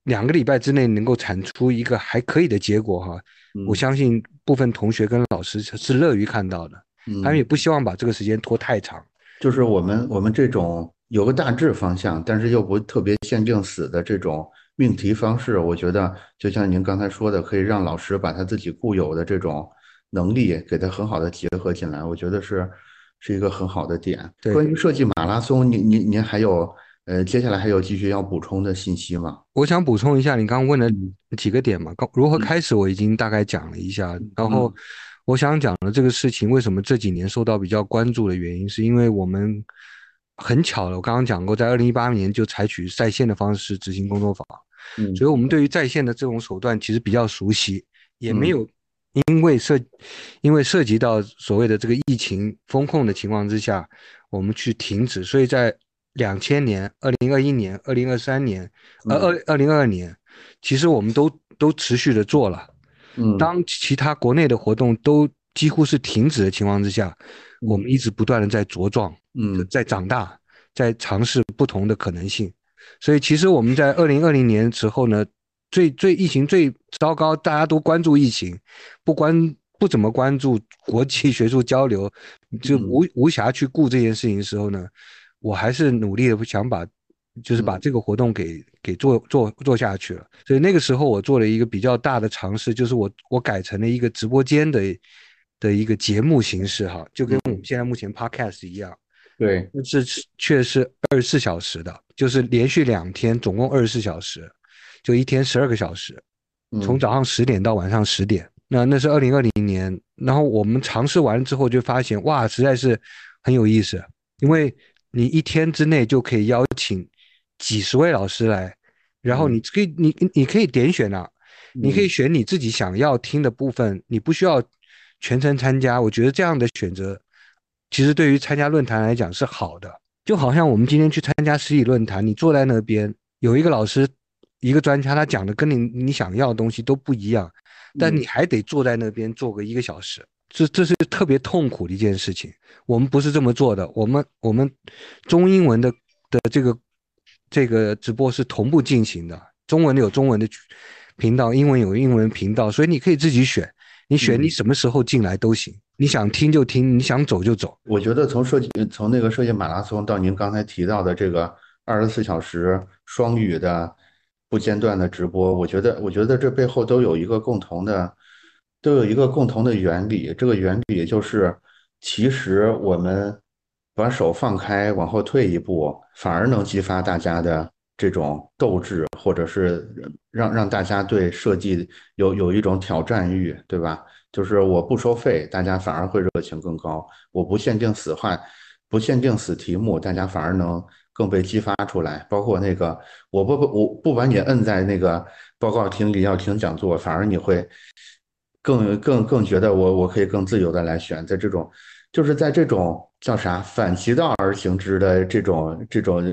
两个礼拜之内能够产出一个还可以的结果哈，嗯我相信部分同学跟老师是是乐于看到的，他们也嗯，不希望把这个时间拖太长。就是我们我们这种有个大致方向，但是又不特别限定死的这种命题方式，我觉得就像您刚才说的，可以让老师把他自己固有的这种能力给他很好的结合进来，我觉得是是一个很好的点。对关于设计马拉松，您您您还有呃接下来还有继续要补充的信息吗？我想补充一下，你刚刚问了嗯几个点嘛，刚如何嗯。开始我已经大概讲了一下，然后。嗯我想讲的这个事情为什么这几年受到比较关注的原因，是因为我们很巧了，我刚刚讲过，在二零一八年就采取在线的方式执行工作坊，嗯所以我们。对于在线的这种手段其实比较熟悉，也没嗯。有因为涉因为涉及到所谓的这个疫情风控的情况之下，我们去停止，所以在两千年、二零二一年、二零二三年、呃嗯二二零二二年，其实我们都都持续的做了。嗯当其他国内的活动都几乎是停止的情况之下，我嗯们一直不断的在茁壮。嗯在长大，在尝试不同的可能性。所以其实我们在二零二零年时候呢，最最疫情最糟糕，大家都关注疫情，不关不怎么关注国际 学术交流，就嗯无无暇去顾这件事情的时候呢，我还是努力的想把。就是把嗯。这个活动给给做做做下去了，所以那个时候我做了一个比较大的尝试，就是我我改成了一个直播间的的一个节目形式哈，就跟我们现在目前 podcast 一样，对。是却是二十四小时的，就是连续两天，总共二十四小时，就一天十二个小时，从嗯早上十点到晚上十点。那那是二零二零年，然后我们尝试完之后就发现，哇，实在是很有意思，因为你一天之内就可以邀请几十位老师来，然后你可以你你可以点选啊，你可以嗯选你自己想要听的部分，你不需要全程参加。我觉得这样的选择，其实对于参加论坛来讲是好的。就好像我们今天去参加实体论坛，你坐在那边，有一个老师，一个专家，他讲的跟你你想要的东西都不一样，但嗯你还得坐在那边坐个一个小时，这这是特别痛苦的一件事情。我们不是这么做的，我们我们中英文的的这个这个直播是同步进行的，中文的有中文的频道，英文有英文频道，所以你可以自己选，你选你嗯什么时候进来都行，你想听就听，你想走就走。我觉得从设计从那个设计马拉松到您刚才提到的这个二十四小时双语的不间断的直播，我觉得我觉得这背后都有一个共同的都有一个共同的原理，这个原理就是其实我们把手放开，往后退一步，反而能激发大家的这种斗志，或者是让让大家对设计有有一种挑战欲，对吧？就是我不收费，大家反而会热情更高；我不限定死话，不限定死题目，大家反而能更被激发出来。包括那个，我不不我不把你摁在那个报告厅里要听讲座，反而你会更更更觉得我我可以更自由的来选，在这种就是在这种叫啥反其道而行之的这种这种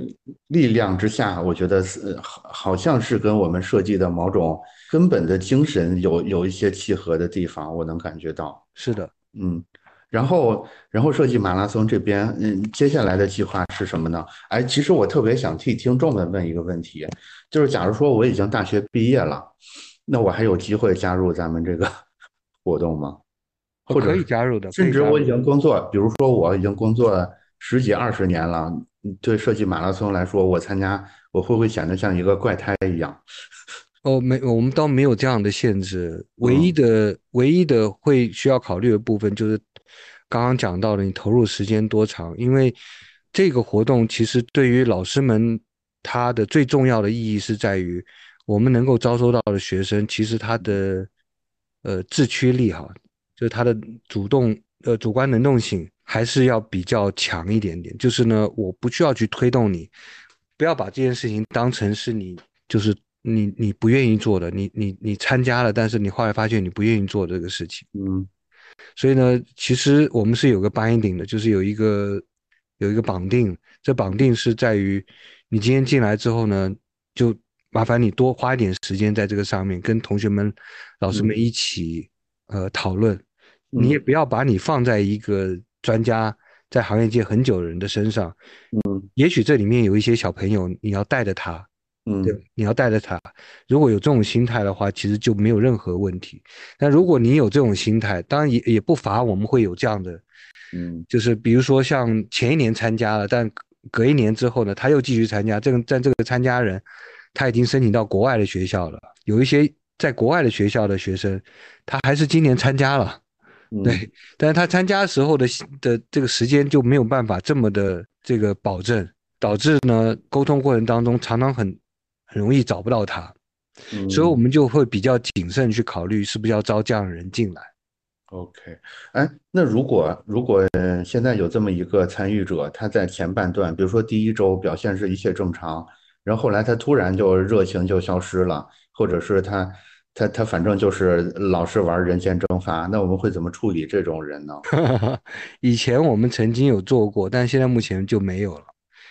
力量之下，我觉得是好好像是跟我们设计的某种根本的精神有有一些契合的地方，我能感觉到。是的，嗯，然后然后设计马拉松这边，嗯，接下来的计划是什么呢？哎，其实我特别想替听众们问一个问题，就是假如说我已经大学毕业了，那我还有机会加入咱们这个活动吗？或者可以加入的，甚至我已经工作，比如说我已经工作十几二十年了，嗯对设计马拉松来说，我参加我会不会显得像一个怪胎一样？哦，没，我们倒没有这样的限制。唯一嗯的、唯一的会需要考虑的部分就是刚刚讲到的，你投入时间多长？因为这个活动其实对于老师们，它的最重要的意义是在于我们能够招收到的学生，其实他的呃自驱力哈，就是他的主动呃主观能动性还是要比较强一点点。就是呢，我不需要去推动你，不要把这件事情当成是你就是你你不愿意做的，你你你参加了，但是你后来发现你不愿意做这个事情。嗯所以呢，其实我们是有个 binding 的，就是有一个有一个绑定。这绑定是在于你今天进来之后呢，就麻烦你多花一点时间在这个上面，跟同学们、老师们嗯一起、呃讨论。你也嗯不要把你放在一个专家在行业界很久的人的身上。嗯也许这里面有一些小朋友，你要带着他，嗯对，你要带着他。如果有这种心态的话，其实就没有任何问题。但如果你有这种心态，当然也也不乏我们会有这样的，嗯就是比如说像前一年参加了，但隔一年之后呢，他又继续参加。这个但这个参加人他已经申请到国外的学校了，有一些在国外的学校的学生，他还是今年参加了。嗯对，但是他参加时候的的这个时间就没有办法这么的这个保证，导致呢沟通过程当中常常很很容易找不到他，嗯，所以我们就会比较谨慎去考虑是不是要招这样的人进来。OK，哎，那如果如果呃现在有这么一个参与者，他在前半段，比如说第一周表现是一切正常，然后后来他突然就热情就消失了，或者是他他他反正就是老是玩人间蒸发，那我们会怎么处理这种人呢？以前我们曾经有做过，但现在目前就没有了。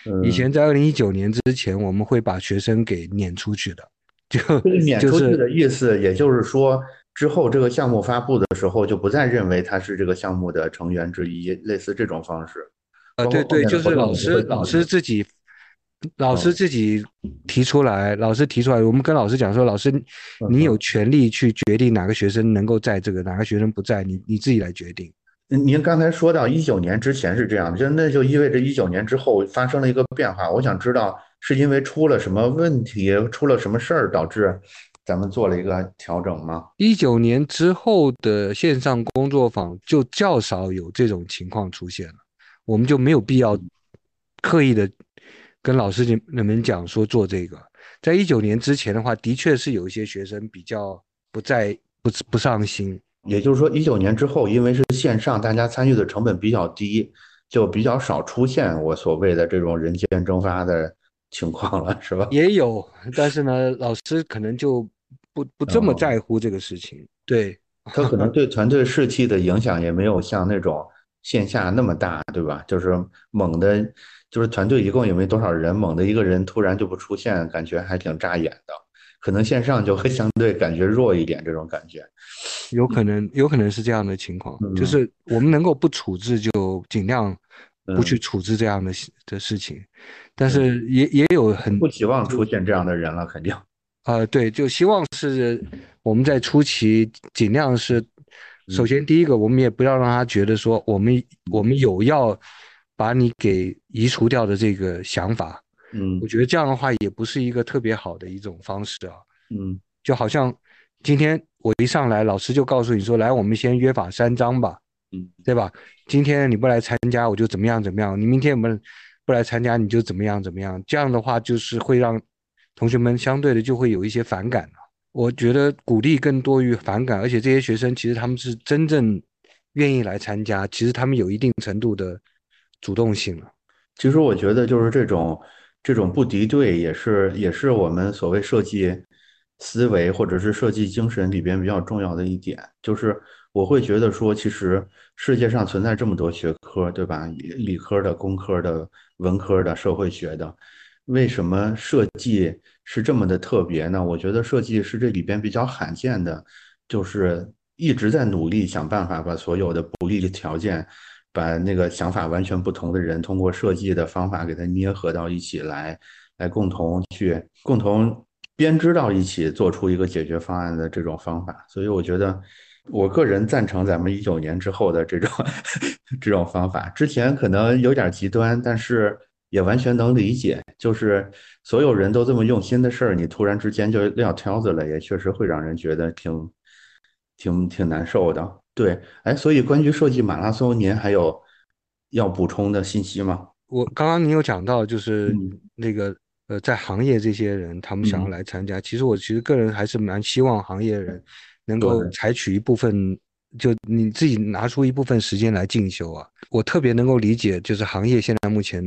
嗯，以前在二零一九年之前，我们会把学生给撵出去的，就这个撵出去的意思，也就是说之后这个项目发布的时候，就不再认为他是这个项目的成员之一，类似这种方式。呃，包括对对，就是老师老师自己，老师嗯自己提出来，老师提出来，我们跟老师讲说，老师你有嗯权利去决定哪个学生能够在这个，哪个学生不在，你你自己来决定。您您刚才说到一九年之前是这样，就那就意味着一九年之后发生了一个变化。我想知道是因为出了什么问题，出了什么事儿导致咱们做了一个调整吗？一九年之后的线上工作坊就较少有这种情况出现了，我们就没有必要刻意的跟老师你们讲说做这个。在一九年之前的话，的确是有一些学生比较不在不不上心，也就是说，一九年之后，因为是线上，大家参与的成本比较低，就比较少出现我所谓的这种人间蒸发的 情况了，是吧？也有，但是呢，老师可能就不不这么哦在乎这个事情。对，他可能对团队士气的影响也没有像那种线下那么大，对吧？就是猛的，就是团队一共也没多少人，猛的一个人突然就不出现，感觉还挺扎眼的。可能线上就会 相对感觉弱一点，这种感觉。有可能有可能是这样的情况，就嗯是我们能够不处置就尽量不去嗯处置这样的事的事情，但是也也有很不期望出现这样的人了，肯定。呃，对，就希望是我们在初期尽量是，首先第一个，我们也不要让他觉得说我们我们有要把你给移除掉的这个想法，嗯我觉得这样的话也不是一个特别好的一种方式啊，嗯就好像今天我一上来，老师就告诉你说，来，我们先约法三章吧，嗯对吧？今天你不来参加，我就怎么样怎么样；你明天不不来参加，你就怎么样怎么样。这样的话，就是会让同学们相对的就会有一些反感了。我觉得鼓励更多于反感，而且这些学生其实他们是真正愿意来参加，其实他们有一定程度的主动性了。其实我觉得就是这种这种不敌对，也是也是我们所谓设计思维或者是设计精神里边比较重要的一点。就是我会觉得说，其实世界上存在这么多学科，对吧？理理科的、工科的、文科的、社会学的，为什么设计是这么的特别呢？我觉得设计是这里边比较罕见的，就是一直在努力想办法把所有的不利的条件。把那个想法完全不同的人，通过设计的方法给它捏合到一起来，来共同去共同编织到一起，做出一个解决方案的这种方法。所以我觉得，我个人赞成咱们一九年之后的这种 这种方法。之前可能有点极端，但是也完全能理解。就是所有人都这么用心的事儿，你突然之间就撂挑子了，也确实会让人觉得挺挺挺难受的。对，哎，所以关于设计马拉松，您还有要补充的信息吗？我刚刚你有讲到，就是嗯那个呃，在行业这些人，他们想要嗯来参加。其实我其实个人还是蛮希望行业人能够采取一部分，就你自己拿出一部分时间来进修啊。我特别能够理解，就是行业现在目前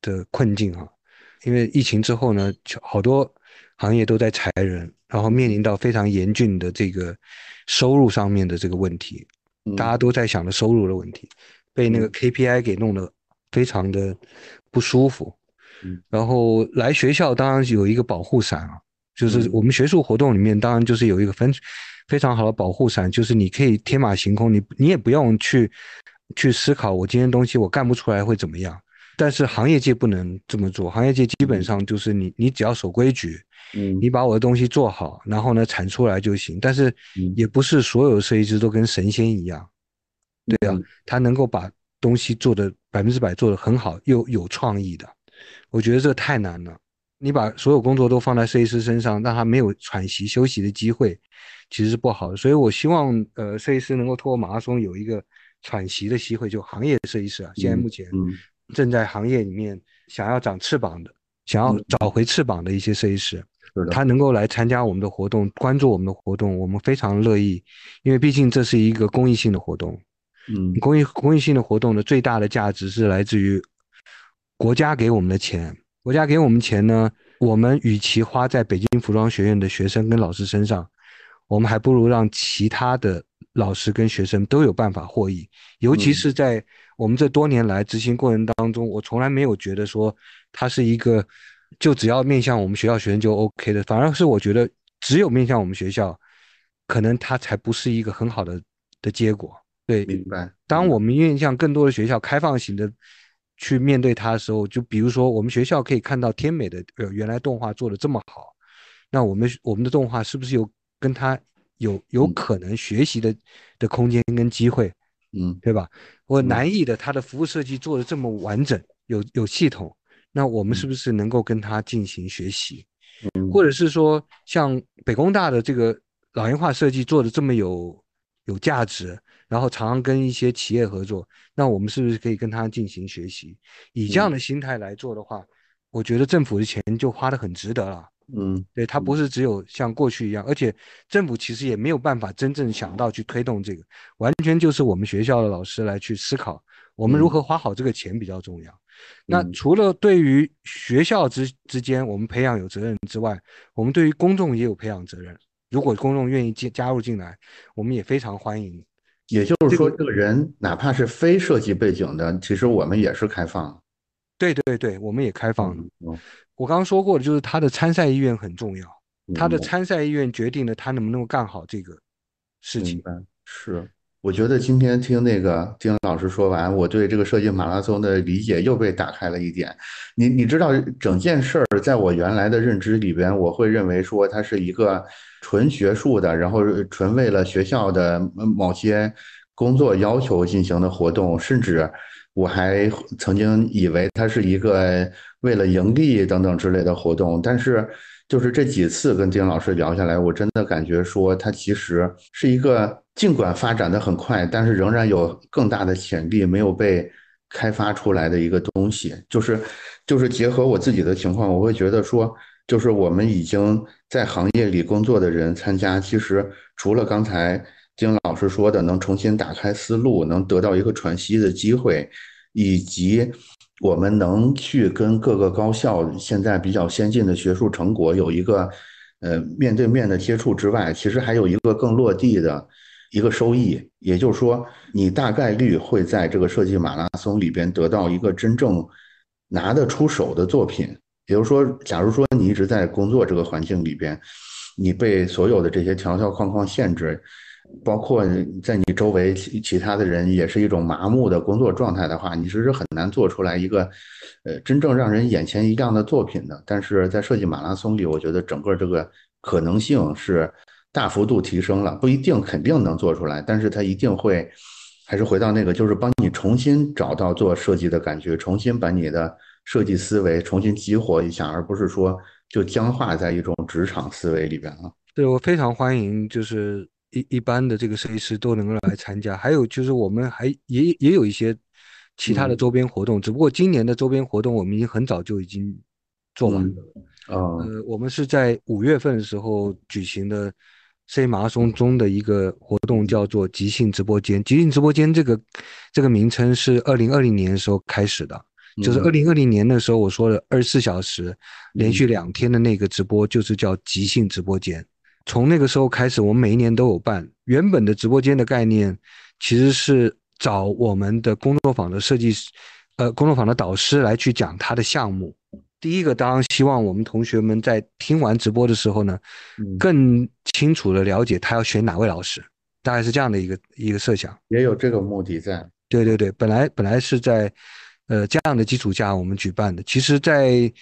的困境啊，因为疫情之后呢，好多行业都在裁人，然后面临到非常严峻的这个收入上面的这个问题。嗯大家都在想着收入的问题，被那个嗯 KPI 给弄得非常的不舒服。嗯然后来学校当然有一个保护伞啊，就是嗯我们学术活动里面当然就是有一个分非常好的保护伞，就是你可以天马行空，你你也不用去去思考我今天东西我干不出来会怎么样，但是行业界不能这么做，行业界基本上就是你你只要守规矩，嗯你把我的东西做好，然后呢产出来就行。但是嗯也不是所有设计师都跟神仙一样，对啊嗯，他能够把东西做的百分之百做得很好，又有创意的，我觉得这太难了。你把所有工作都放在设计师身上，让他没有喘息休息的机会，其实是不好的。所以我希望呃设计师能够通过马拉松有一个喘息的机会，就行业设计师啊，现在目前嗯正在行业里面想要长翅膀的，想要找回翅膀的一些设计师，他能够来参加我们的活动，关注我们的活动，我们非常乐意，因为毕竟这是一个公益性的活动。嗯公益公益性的活动的最大的价值是来自于国家给我们的钱。国家给我们钱呢，我们与其花在北京服装学院的学生跟老师身上，我们还不如让其他的老师跟学生都有办法获益。尤其嗯是在我们这多年来执行过程当中，我从来没有觉得说它是一个就只要面向我们学校学生就 OK 的，反而是我觉得只有面向我们学校，可能它才不是一个很好的的结果。对，明白。当我们面向更多的学校开放型的去面对它的时候，就比如说我们学校可以看到天美的呃原来动画做的这么好，那我们我们的动画是不是有跟它有有嗯可能学习的的空间跟机会，嗯对吧？或嗯南艺的它的服务设计做的这么完整，有有系统，那我们是不是能够跟他进行学习？嗯或者是说像北工大的这个老龄化设计做的这么有有价值，然后常常跟一些企业合作，那我们是不是可以跟他进行学习？以这样的心态来做的话，我觉得政府的钱就花得很值得了。嗯对，它不是只有像过去一样，而且政府其实也没有办法真正想到去推动这个，完全就是我们学校的老师来去思考，我们如嗯何花好这个钱比较重要。那嗯除了对于学校之之间我们培养有责任之外，我们对于公众也有培养责任。如果公众愿意进加入进来，我们也非常欢迎。也就是说，这这个人哪怕是非设计背景的，其实我们也是开放的。对对对，我们也开放了。嗯我刚刚说过的，就是他的参赛意愿很重要，他的参赛意愿决定了他能不能够干好这个事情。是。我觉得今天听那个丁老师说完，我对这个设计马拉松的理解又被打开了一点。你你知道，整件事儿在我原来的认知里边，我会认为说它是一个纯学术的，然后纯为了学校的某些工作要求进行的活动，甚至我还曾经以为它是一个为了盈利等等之类的活动，但是。就是这几次跟丁老师聊下来，我真的感觉说，它其实是一个尽管发展的很快，但是仍然有更大的潜力没有被开发出来的一个东西。就是就是结合我自己的情况，我会觉得说，就是我们已经在行业里工作的人参加，其实除了刚才丁老师说的，能重新打开思路，能得到一个喘息的机会，以及。我们能去跟各个高校现在比较先进的学术成果有一个呃面对面的接触之外，其实还有一个更落地的一个收益，也就是说，你大概率会在这个设计马拉松里边得到一个真正拿得出手的作品。也就是说，假如说你一直在工作这个环境里边，你被所有的这些条条框框限制。包括在你周围其其他的人也是一种麻木的工作状态的话，你其实很难做出来一个，呃，真正让人眼前一亮的作品的。但是在设计马拉松里，我觉得整个这个可能性是大幅度提升了，不一定肯定能做出来，但是它一定会，还是回到那个，就是帮你重新找到做设计的感觉，重新把你的设计思维重新激活一下，而不是说就僵化在一种职场思维里边了。对我非常欢迎，就是。一一般的这个设计师都能够来参加，还有就是我们还也也有一些其他的周边活动，嗯、只不过今年的周边活动我们已经很早就已经做完了。嗯、哦，呃，我们是在五月份的时候举行的设计马拉松中的一个活动，叫做即兴直播间。即兴直播间这个这个名称是二零二零年的时候开始的，就是二零二零年的时候我说的二十四小时连续两天的那个直播，就是叫即兴直播间。从那个时候开始，我们每一年都有办。原本的直播间的概念，其实是找我们的工作坊的设计师，呃，工作坊的导师来去讲他的项目。第一个，当然希望我们同学们在听完直播的时候呢，更清楚的了解他要选哪位老师，大概是这样的一个一个设想。也有这个目的在。对对对，本来本来是在呃这样的基础下我们举办的。其实，在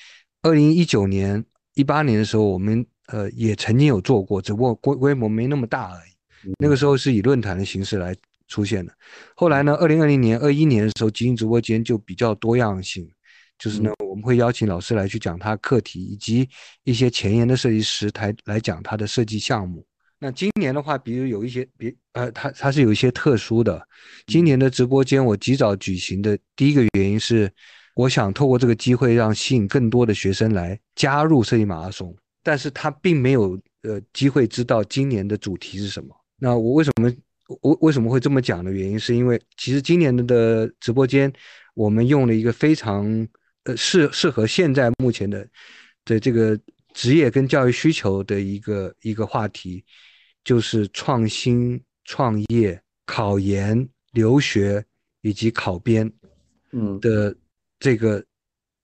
二零一九年、一八年的时候，我们呃也曾经有做过，只不过规规模没那么大而已。那个时候是以论坛的形式来出现的。后来呢，二零二零年、二一年的时候，基因直播间就比较多样性，就是呢，我们会邀请老师来去讲他课题，以及一些前沿的设计师来来讲他的设计项目。那今年的话，比如有一些别呃，它它是有一些特殊的。今年的直播间我及早举行的第一个原因是，我想透过这个机会让吸引更多的学生来加入设计马拉松，但是他并没有呃机会知道今年的主题是什么。那我为什么我为什么会这么讲的原因，是因为其实今年的直播间我们用了一个非常呃适适合现在目前的的这个职业跟教育需求的一个一个话题。就是创新创业、考研、留学以及考编，嗯的这个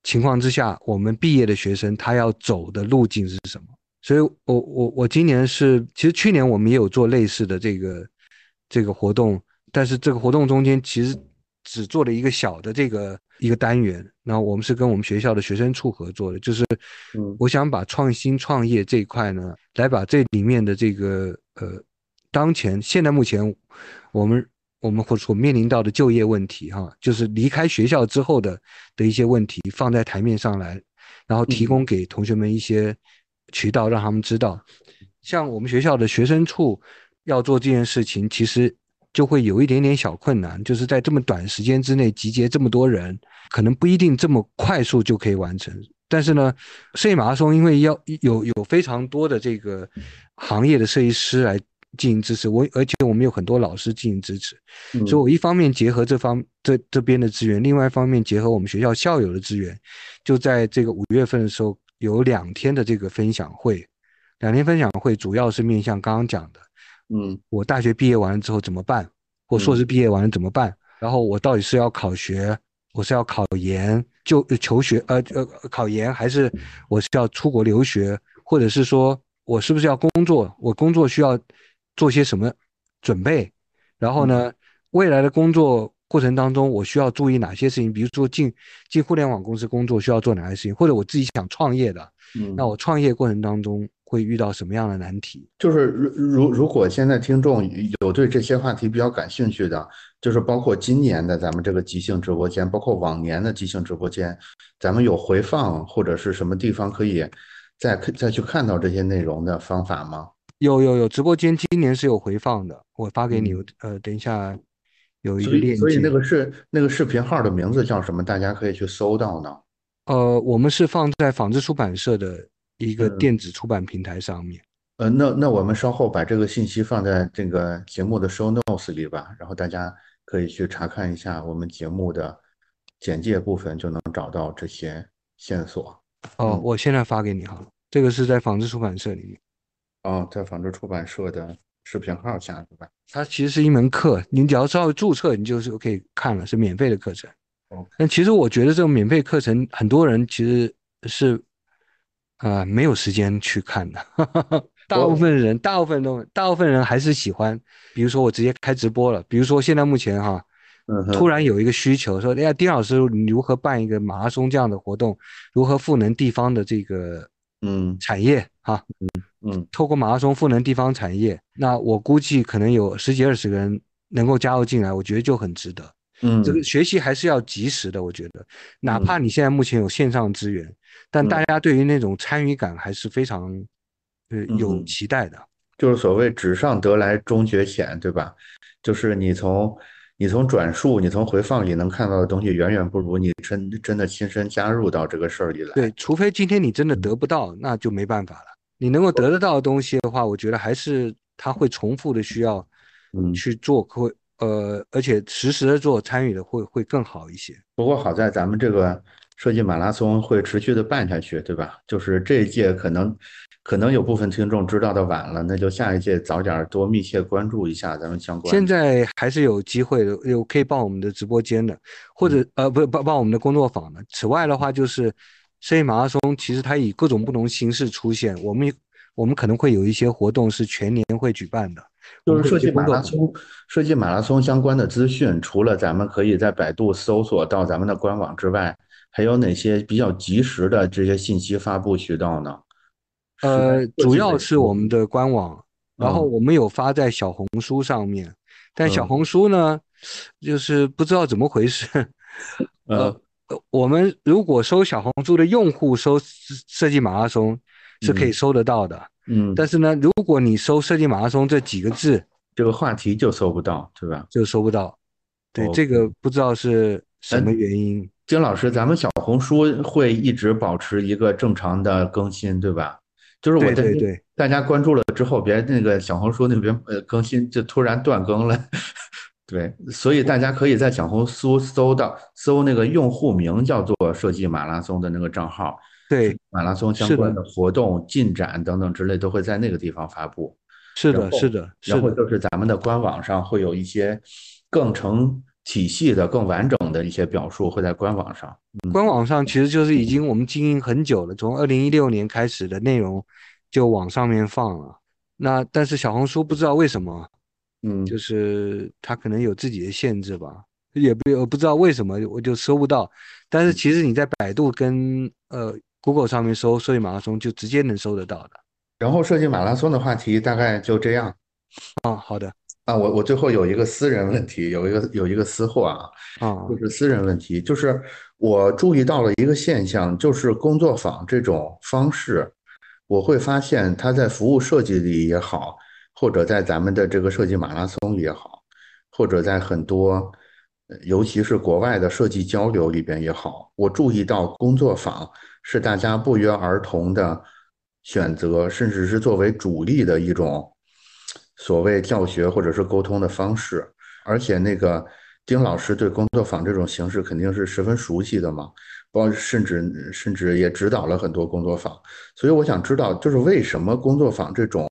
情况之下，我们毕业的学生他要走的路径是什么？所以，我我我今年是，其实去年我们也有做类似的这个这个活动，但是这个活动中间其实只做了一个小的这个一个单元。那我们是跟我们学校的学生处合作的，就是我想把创新创业这一块呢，来把这里面的这个。呃，当前现在目前，我们我们或所面临到的就业问题，哈，就是离开学校之后的的一些问题，放在台面上来，然后提供给同学们一些渠道，让他们知道。像我们学校的学生处要做这件事情，其实就会有一点点小困难，就是在这么短时间之内集结这么多人，可能不一定这么快速就可以完成。但是呢，设计马拉松因为要有有非常多的这个行业的设计师来进行支持，我而且我们有很多老师进行支持，所以我一方面结合这方这这边的资源，另外一方面结合我们学校校友的资源，就在这个五月份的时候有两天的这个分享会，两天分享会主要是面向刚刚讲的，嗯，我大学毕业完了之后怎么办，或硕士毕业完了怎么办，然后我到底是要考学。我是要考研就求学，呃呃，考研还是我是要出国留学，或者是说我是不是要工作？我工作需要做些什么准备？然后呢，未来的工作过程当中，我需要注意哪些事情？比如说进进互联网公司工作需要做哪些事情？或者我自己想创业的，那我创业过程当中。会遇到什么样的难题？就是如如如果现在听众有对这些话题比较感兴趣的，就是包括今年的咱们这个即兴直播间，包括往年的即兴直播间，咱们有回放或者是什么地方可以再再去看到这些内容的方法吗？有有有，直播间今年是有回放的，我发给你。呃，等一下有一个链接。所以那个是那个视频号的名字叫什么？大家可以去搜到呢。呃，我们是放在纺织出版社的。一个电子出版平台上面，呃，那那我们稍后把这个信息放在这个节目的 show notes 里吧，然后大家可以去查看一下我们节目的简介部分，就能找到这些线索。哦，我现在发给你哈，这个是在纺织出版社里面。哦，在纺织出版社的视频号下是吧？它其实是一门课，你只要稍微注册，你就是可以看了，是免费的课程。哦，但其实我觉得这种免费课程，很多人其实是。啊，没有时间去看的，大部分人，大部分都，大部分人还是喜欢，比如说我直接开直播了，比如说现在目前哈，突然有一个需求，说，哎呀，丁老师，你如何办一个马拉松这样的活动？如何赋能地方的这个嗯产业哈？嗯嗯，透过马拉松赋能地方产业，那我估计可能有十几二十个人能够加入进来，我觉得就很值得。嗯，这个学习还是要及时的，我觉得，哪怕你现在目前有线上资源，但大家对于那种参与感还是非常，呃，有期待的。就是所谓纸上得来终觉浅，对吧？就是你从你从转述、你从回放里能看到的东西，远远不如你真真的亲身加入到这个事儿里来。对，除非今天你真的得不到，那就没办法了。你能够得得到的东西的话，我觉得还是他会重复的需要，嗯，去做会。呃，而且实时的做参与的会会更好一些。不过好在咱们这个设计马拉松会持续的办下去，对吧？就是这一届可能可能有部分听众知道的晚了，那就下一届早点多密切关注一下咱们相关。现在还是有机会的，有可以报我们的直播间的，或者呃不报报我们的工作坊的。此外的话，就是设计马拉松，其实它以各种不同形式出现，我们。我们可能会有一些活动是全年会举办的，就是设计马拉松、设计马拉松相关的资讯，除了咱们可以在百度搜索到咱们的官网之外，还有哪些比较及时的这些信息发布渠道呢？呃，主要是我们的官网，然后我们有发在小红书上面，但小红书呢，就是不知道怎么回事。呃，我们如果搜小红书的用户搜设计马拉松是可以搜得到的，嗯，但是呢，如果你搜设计马拉松这几个字，这个话题就搜不到，对吧？就搜不到。对，这个不知道是什么原因。金老师，咱们小红书会一直保持一个正常的更新，对吧？就是我对对，大家关注了之后，别那个小红书那边呃更新就突然断更了，对，所以大家可以在小红书搜到搜那个用户名叫做“设计马拉松”的那个账号，对，马拉松相关的活动进展等等之类都会在那个地方发布。是的，是的，然后就是咱们的官网上会有一些更成体系的、更完整的一些表述会在官网上。官网上其实就是已经我们经营很久了，从二零一六年开始的内容就往上面放了。那但是小红书不知道为什么，嗯，就是他可能有自己的限制吧，也不我不知道为什么我就搜不到。但是其实你在百度跟呃 Google 上面搜“设计马拉松”就直接能搜得到的。然后设计马拉松的话题大概就这样。啊，好的。啊，我我最后有一个私人问题，有一个有一个私货啊，啊，就是私人问题，就是我注意到了一个现象，就是工作坊这种方式，我会发现它在服务设计里也好，或者在咱们的这个设计马拉松里也好，或者在很多，尤其是国外的设计交流里边也好，我注意到工作坊是大家不约而同的选择，甚至是作为主力的一种。所谓教学或者是沟通的方式，而且那个丁老师对工作坊这种形式肯定是十分熟悉的嘛，包甚至甚至也指导了很多工作坊，所以我想知道，就是为什么工作坊这种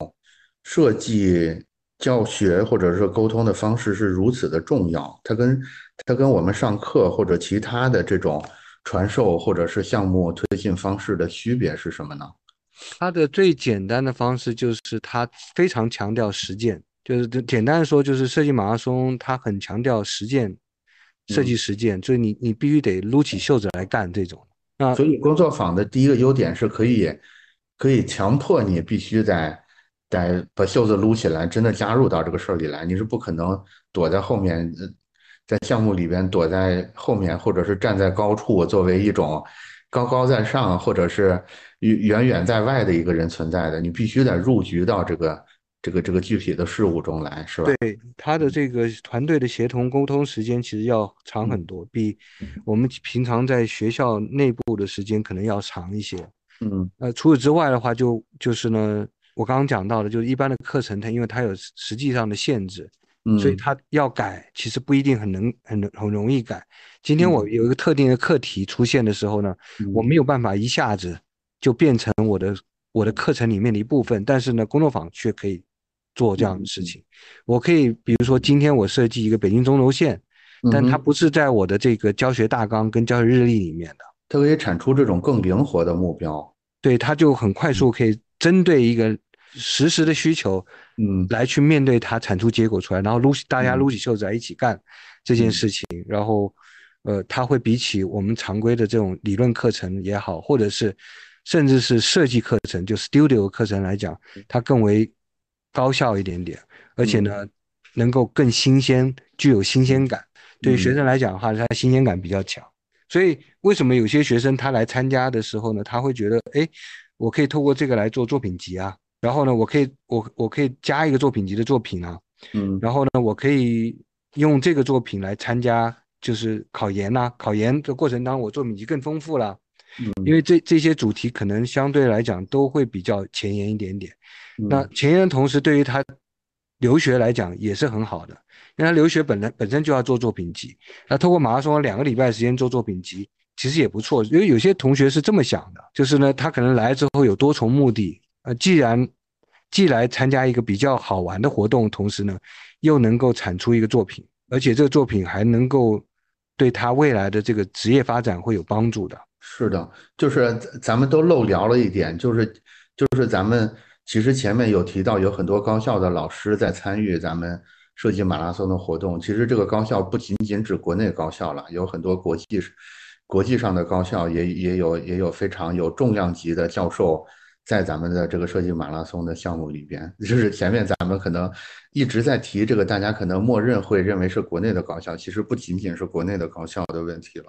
设计教学或者是沟通的方式是如此的重要？它跟它跟我们上课或者其他的这种传授或者是项目推进方式的区别是什么呢？它的最简单的方式就是它非常强调实践，就是简单的说，就是设计马拉松，它很强调实践，设计实践，所以你你必须得撸起袖子来干这种。那所以工作坊的第一个优点是可以可以强迫你必须得得把袖子撸起来，真的加入到这个事儿里来，你是不可能躲在后面，在项目里边躲在后面，或者是站在高处作为一种。高高在上，或者是远远远在外的一个人存在的，你必须得入局到这个这个这个具体的事物中来，是吧？对，他的这个团队的协同沟通时间其实要长很多，比我们平常在学校内部的时间可能要长一些。嗯，呃，除此之外的话，就就是呢，我刚刚讲到的，就是一般的课程，它因为它有实际上的限制。嗯所以它要改，其实不一定很能很很容易改。今天我有一个特定的课题出现的时候呢，我没有办法一下子就变成我的我的课程里面的一部分。但是呢，工作坊却可以做这样的事情。我可以，比如说今天我设计一个北京中轴线，但它不是在我的这个教学大纲跟教学日历里面的。它可以产出这种更灵活的目标。对，它就很快速可以针对一个。实时的需求，嗯，来去面对它，产出结果出来，然后撸起大家撸起袖子来一起干这件事情，然后，呃，它会比起我们常规的这种理论课程也好，或者是甚至是设计课程，就 studio 课程来讲，它更为高效一点点，而且呢，能够更新鲜，具有新鲜感。对于学生来讲的话，它新鲜感比较强。所以为什么有些学生他来参加的时候呢，他会觉得，哎，我可以透过这个来做作品集啊。然后呢，我可以我我可以加一个作品集的作品啊，嗯，然后呢，我可以用这个作品来参加，就是考研呐，考研的过程当中，我作品集更丰富了，嗯，因为这这些主题可能相对来讲都会比较前沿一点点，那前沿的同时，对于他留学来讲也是很好的，因为他留学本来本身就要做作品集，那透过马拉松两个礼拜时间做作品集，其实也不错，因为有些同学是这么想的，就是呢，他可能来之后有多重目的。呃，既然既来参加一个比较好玩的活动，同时呢，又能够产出一个作品，而且这个作品还能够对他未来的这个职业发展会有帮助的。是的，就是咱们都漏聊了一点，就是就是咱们其实前面有提到，有很多高校的老师在参与咱们设计马拉松的活动。其实这个高校不仅仅指国内高校了，有很多国际国际上的高校也也有也有非常有重量级的教授。在咱们的这个设计马拉松的项目里边，就是前面咱们可能一直在提这个，大家可能默认会认为是国内的高校，其实不仅仅是国内的高校的问题了。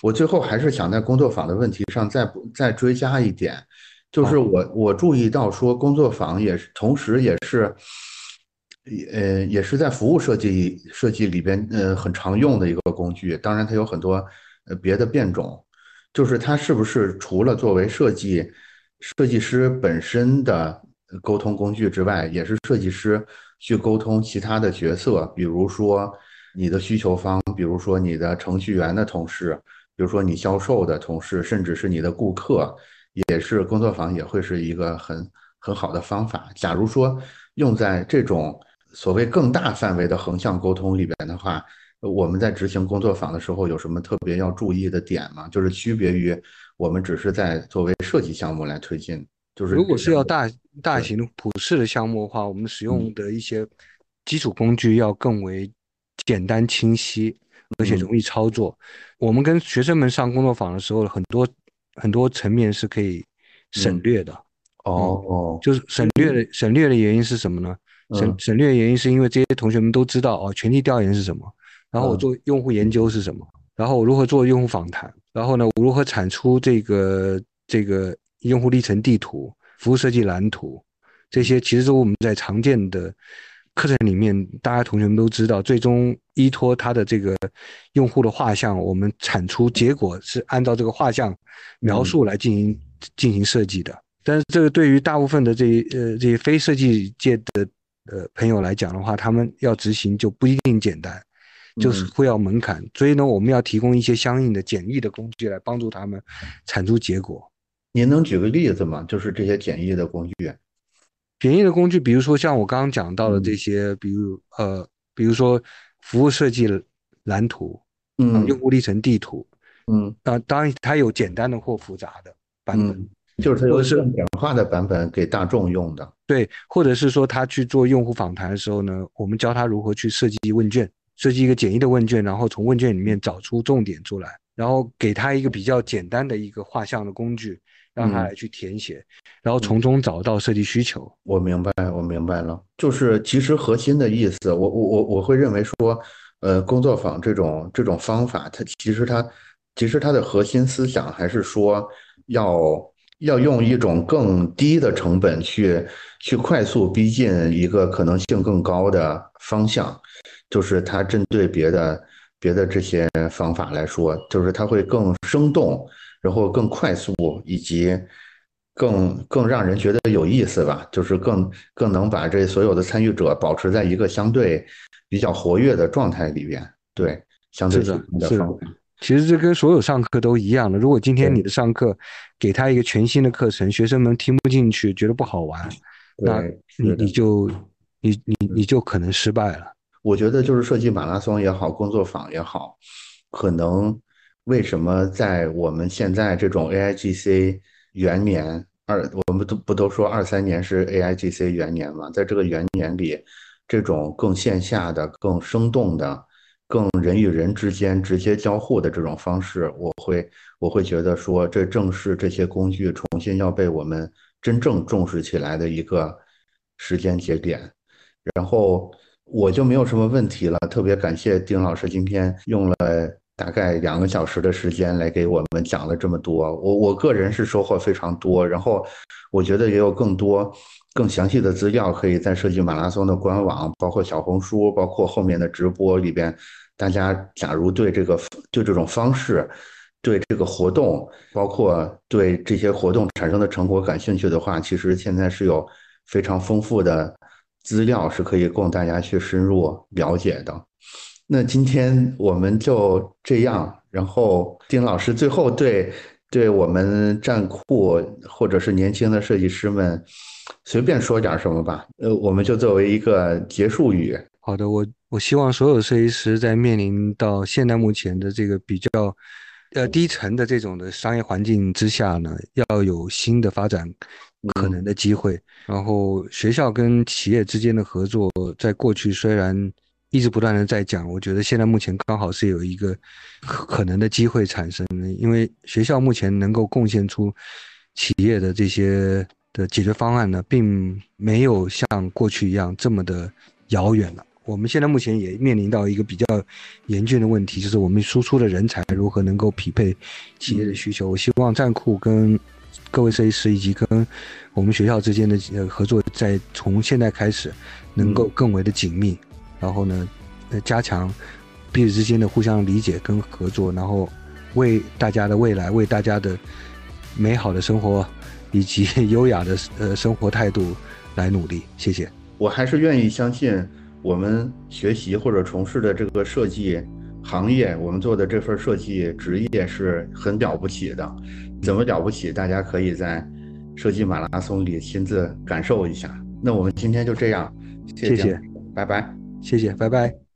我最后还是想在工作坊的问题上再再追加一点，就是我我注意到说工作坊也是同时也是，呃也是在服务设计设计里边呃很常用的一个工具，当然它有很多呃别的变种，就是它是不是除了作为设计。设计师本身的沟通工具之外，也是设计师去沟通其他的角色，比如说你的需求方，比如说你的程序员的同事，比如说你销售的同事，甚至是你的顾客，也是工作坊也会是一个很很好的方法。假如说用在这种所谓更大范围的横向沟通里边的话，我们在执行工作坊的时候有什么特别要注意的点吗？就是区别于。我们只是在作为设计项目来推进，就是如果是要大大型普适的项目的话，我们使用的一些基础工具要更为简单清晰，而且容易操作。我们跟学生们上工作坊的时候，很多很多层面是可以省略的。哦，就是省略的省略的原因是什么呢？省省略的原因是因为这些同学们都知道哦，全体调研是什么，然后我做用户研究是什么。然后我如何做用户访谈？然后呢，我如何产出这个这个用户历程地图、服务设计蓝图？这些其实是我们在常见的课程里面，大家同学们都知道。最终依托它的这个用户的画像，我们产出结果是按照这个画像描述来进行进行设计的。但是这个对于大部分的这呃这些非设计界的呃朋友来讲的话，他们要执行就不一定简单。就是会要门槛，所以呢，我们要提供一些相应的简易的工具来帮助他们产出结果。您能举个例子吗？就是这些简易的工具。简易的工具，比如说像我刚刚讲到的这些，比如呃，比如说服务设计蓝图，嗯，用户历程地图，嗯，啊，当然它有简单的或复杂的版本，就是它有更简化的版本给大众用的。对，或者是说他去做用户访谈的时候呢，我们教他如何去设计问卷。设计一个简易的问卷，然后从问卷里面找出重点出来，然后给他一个比较简单的一个画像的工具，让他来去填写，然后从中找到设计需求。我明白，我明白了，就是其实核心的意思，我我我我会认为说，呃，工作坊这种这种方法，它其实它其实它的核心思想还是说要要用一种更低的成本去去快速逼近一个可能性更高的方向。就是它针对别的别的这些方法来说，就是它会更生动，然后更快速，以及更更让人觉得有意思吧。就是更更能把这所有的参与者保持在一个相对比较活跃的状态里边。对，相对的方法。其实这跟所有上课都一样的。如果今天你的上课给他一个全新的课程，学生们听不进去，觉得不好玩，那你你就你你你就可能失败了。我觉得就是设计马拉松也好，工作坊也好，可能为什么在我们现在这种 AIGC 元年二，我们都不都说二三年是 AIGC 元年嘛？在这个元年里，这种更线下的、更生动的、更人与人之间直接交互的这种方式，我会我会觉得说，这正是这些工具重新要被我们真正重视起来的一个时间节点，然后。我就没有什么问题了，特别感谢丁老师今天用了大概两个小时的时间来给我们讲了这么多，我我个人是收获非常多，然后我觉得也有更多更详细的资料可以在设计马拉松的官网，包括小红书，包括后面的直播里边，大家假如对这个对这种方式，对这个活动，包括对这些活动产生的成果感兴趣的话，其实现在是有非常丰富的。资料是可以供大家去深入了解的。那今天我们就这样，然后丁老师最后对对我们站库或者是年轻的设计师们随便说点什么吧。呃，我们就作为一个结束语。好的，我我希望所有设计师在面临到现在目前的这个比较呃低层的这种的商业环境之下呢，要有新的发展可能的机会。然后学校跟企业之间的合作，在过去虽然一直不断的在讲，我觉得现在目前刚好是有一个可可能的机会产生，因为学校目前能够贡献出企业的这些的解决方案呢，并没有像过去一样这么的遥远了。我们现在目前也面临到一个比较严峻的问题，就是我们输出的人才如何能够匹配企业的需求。我希望站库跟各位设计师以及跟我们学校之间的呃合作，在从现在开始能够更为的紧密，然后呢，加强彼此之间的互相理解跟合作，然后为大家的未来、为大家的美好的生活以及优雅的呃生活态度来努力。谢谢。我还是愿意相信。我们学习或者从事的这个设计行业，我们做的这份设计职业是很了不起的。怎么了不起？大家可以在设计马拉松里亲自感受一下。那我们今天就这样，谢谢，拜拜，谢谢，拜拜。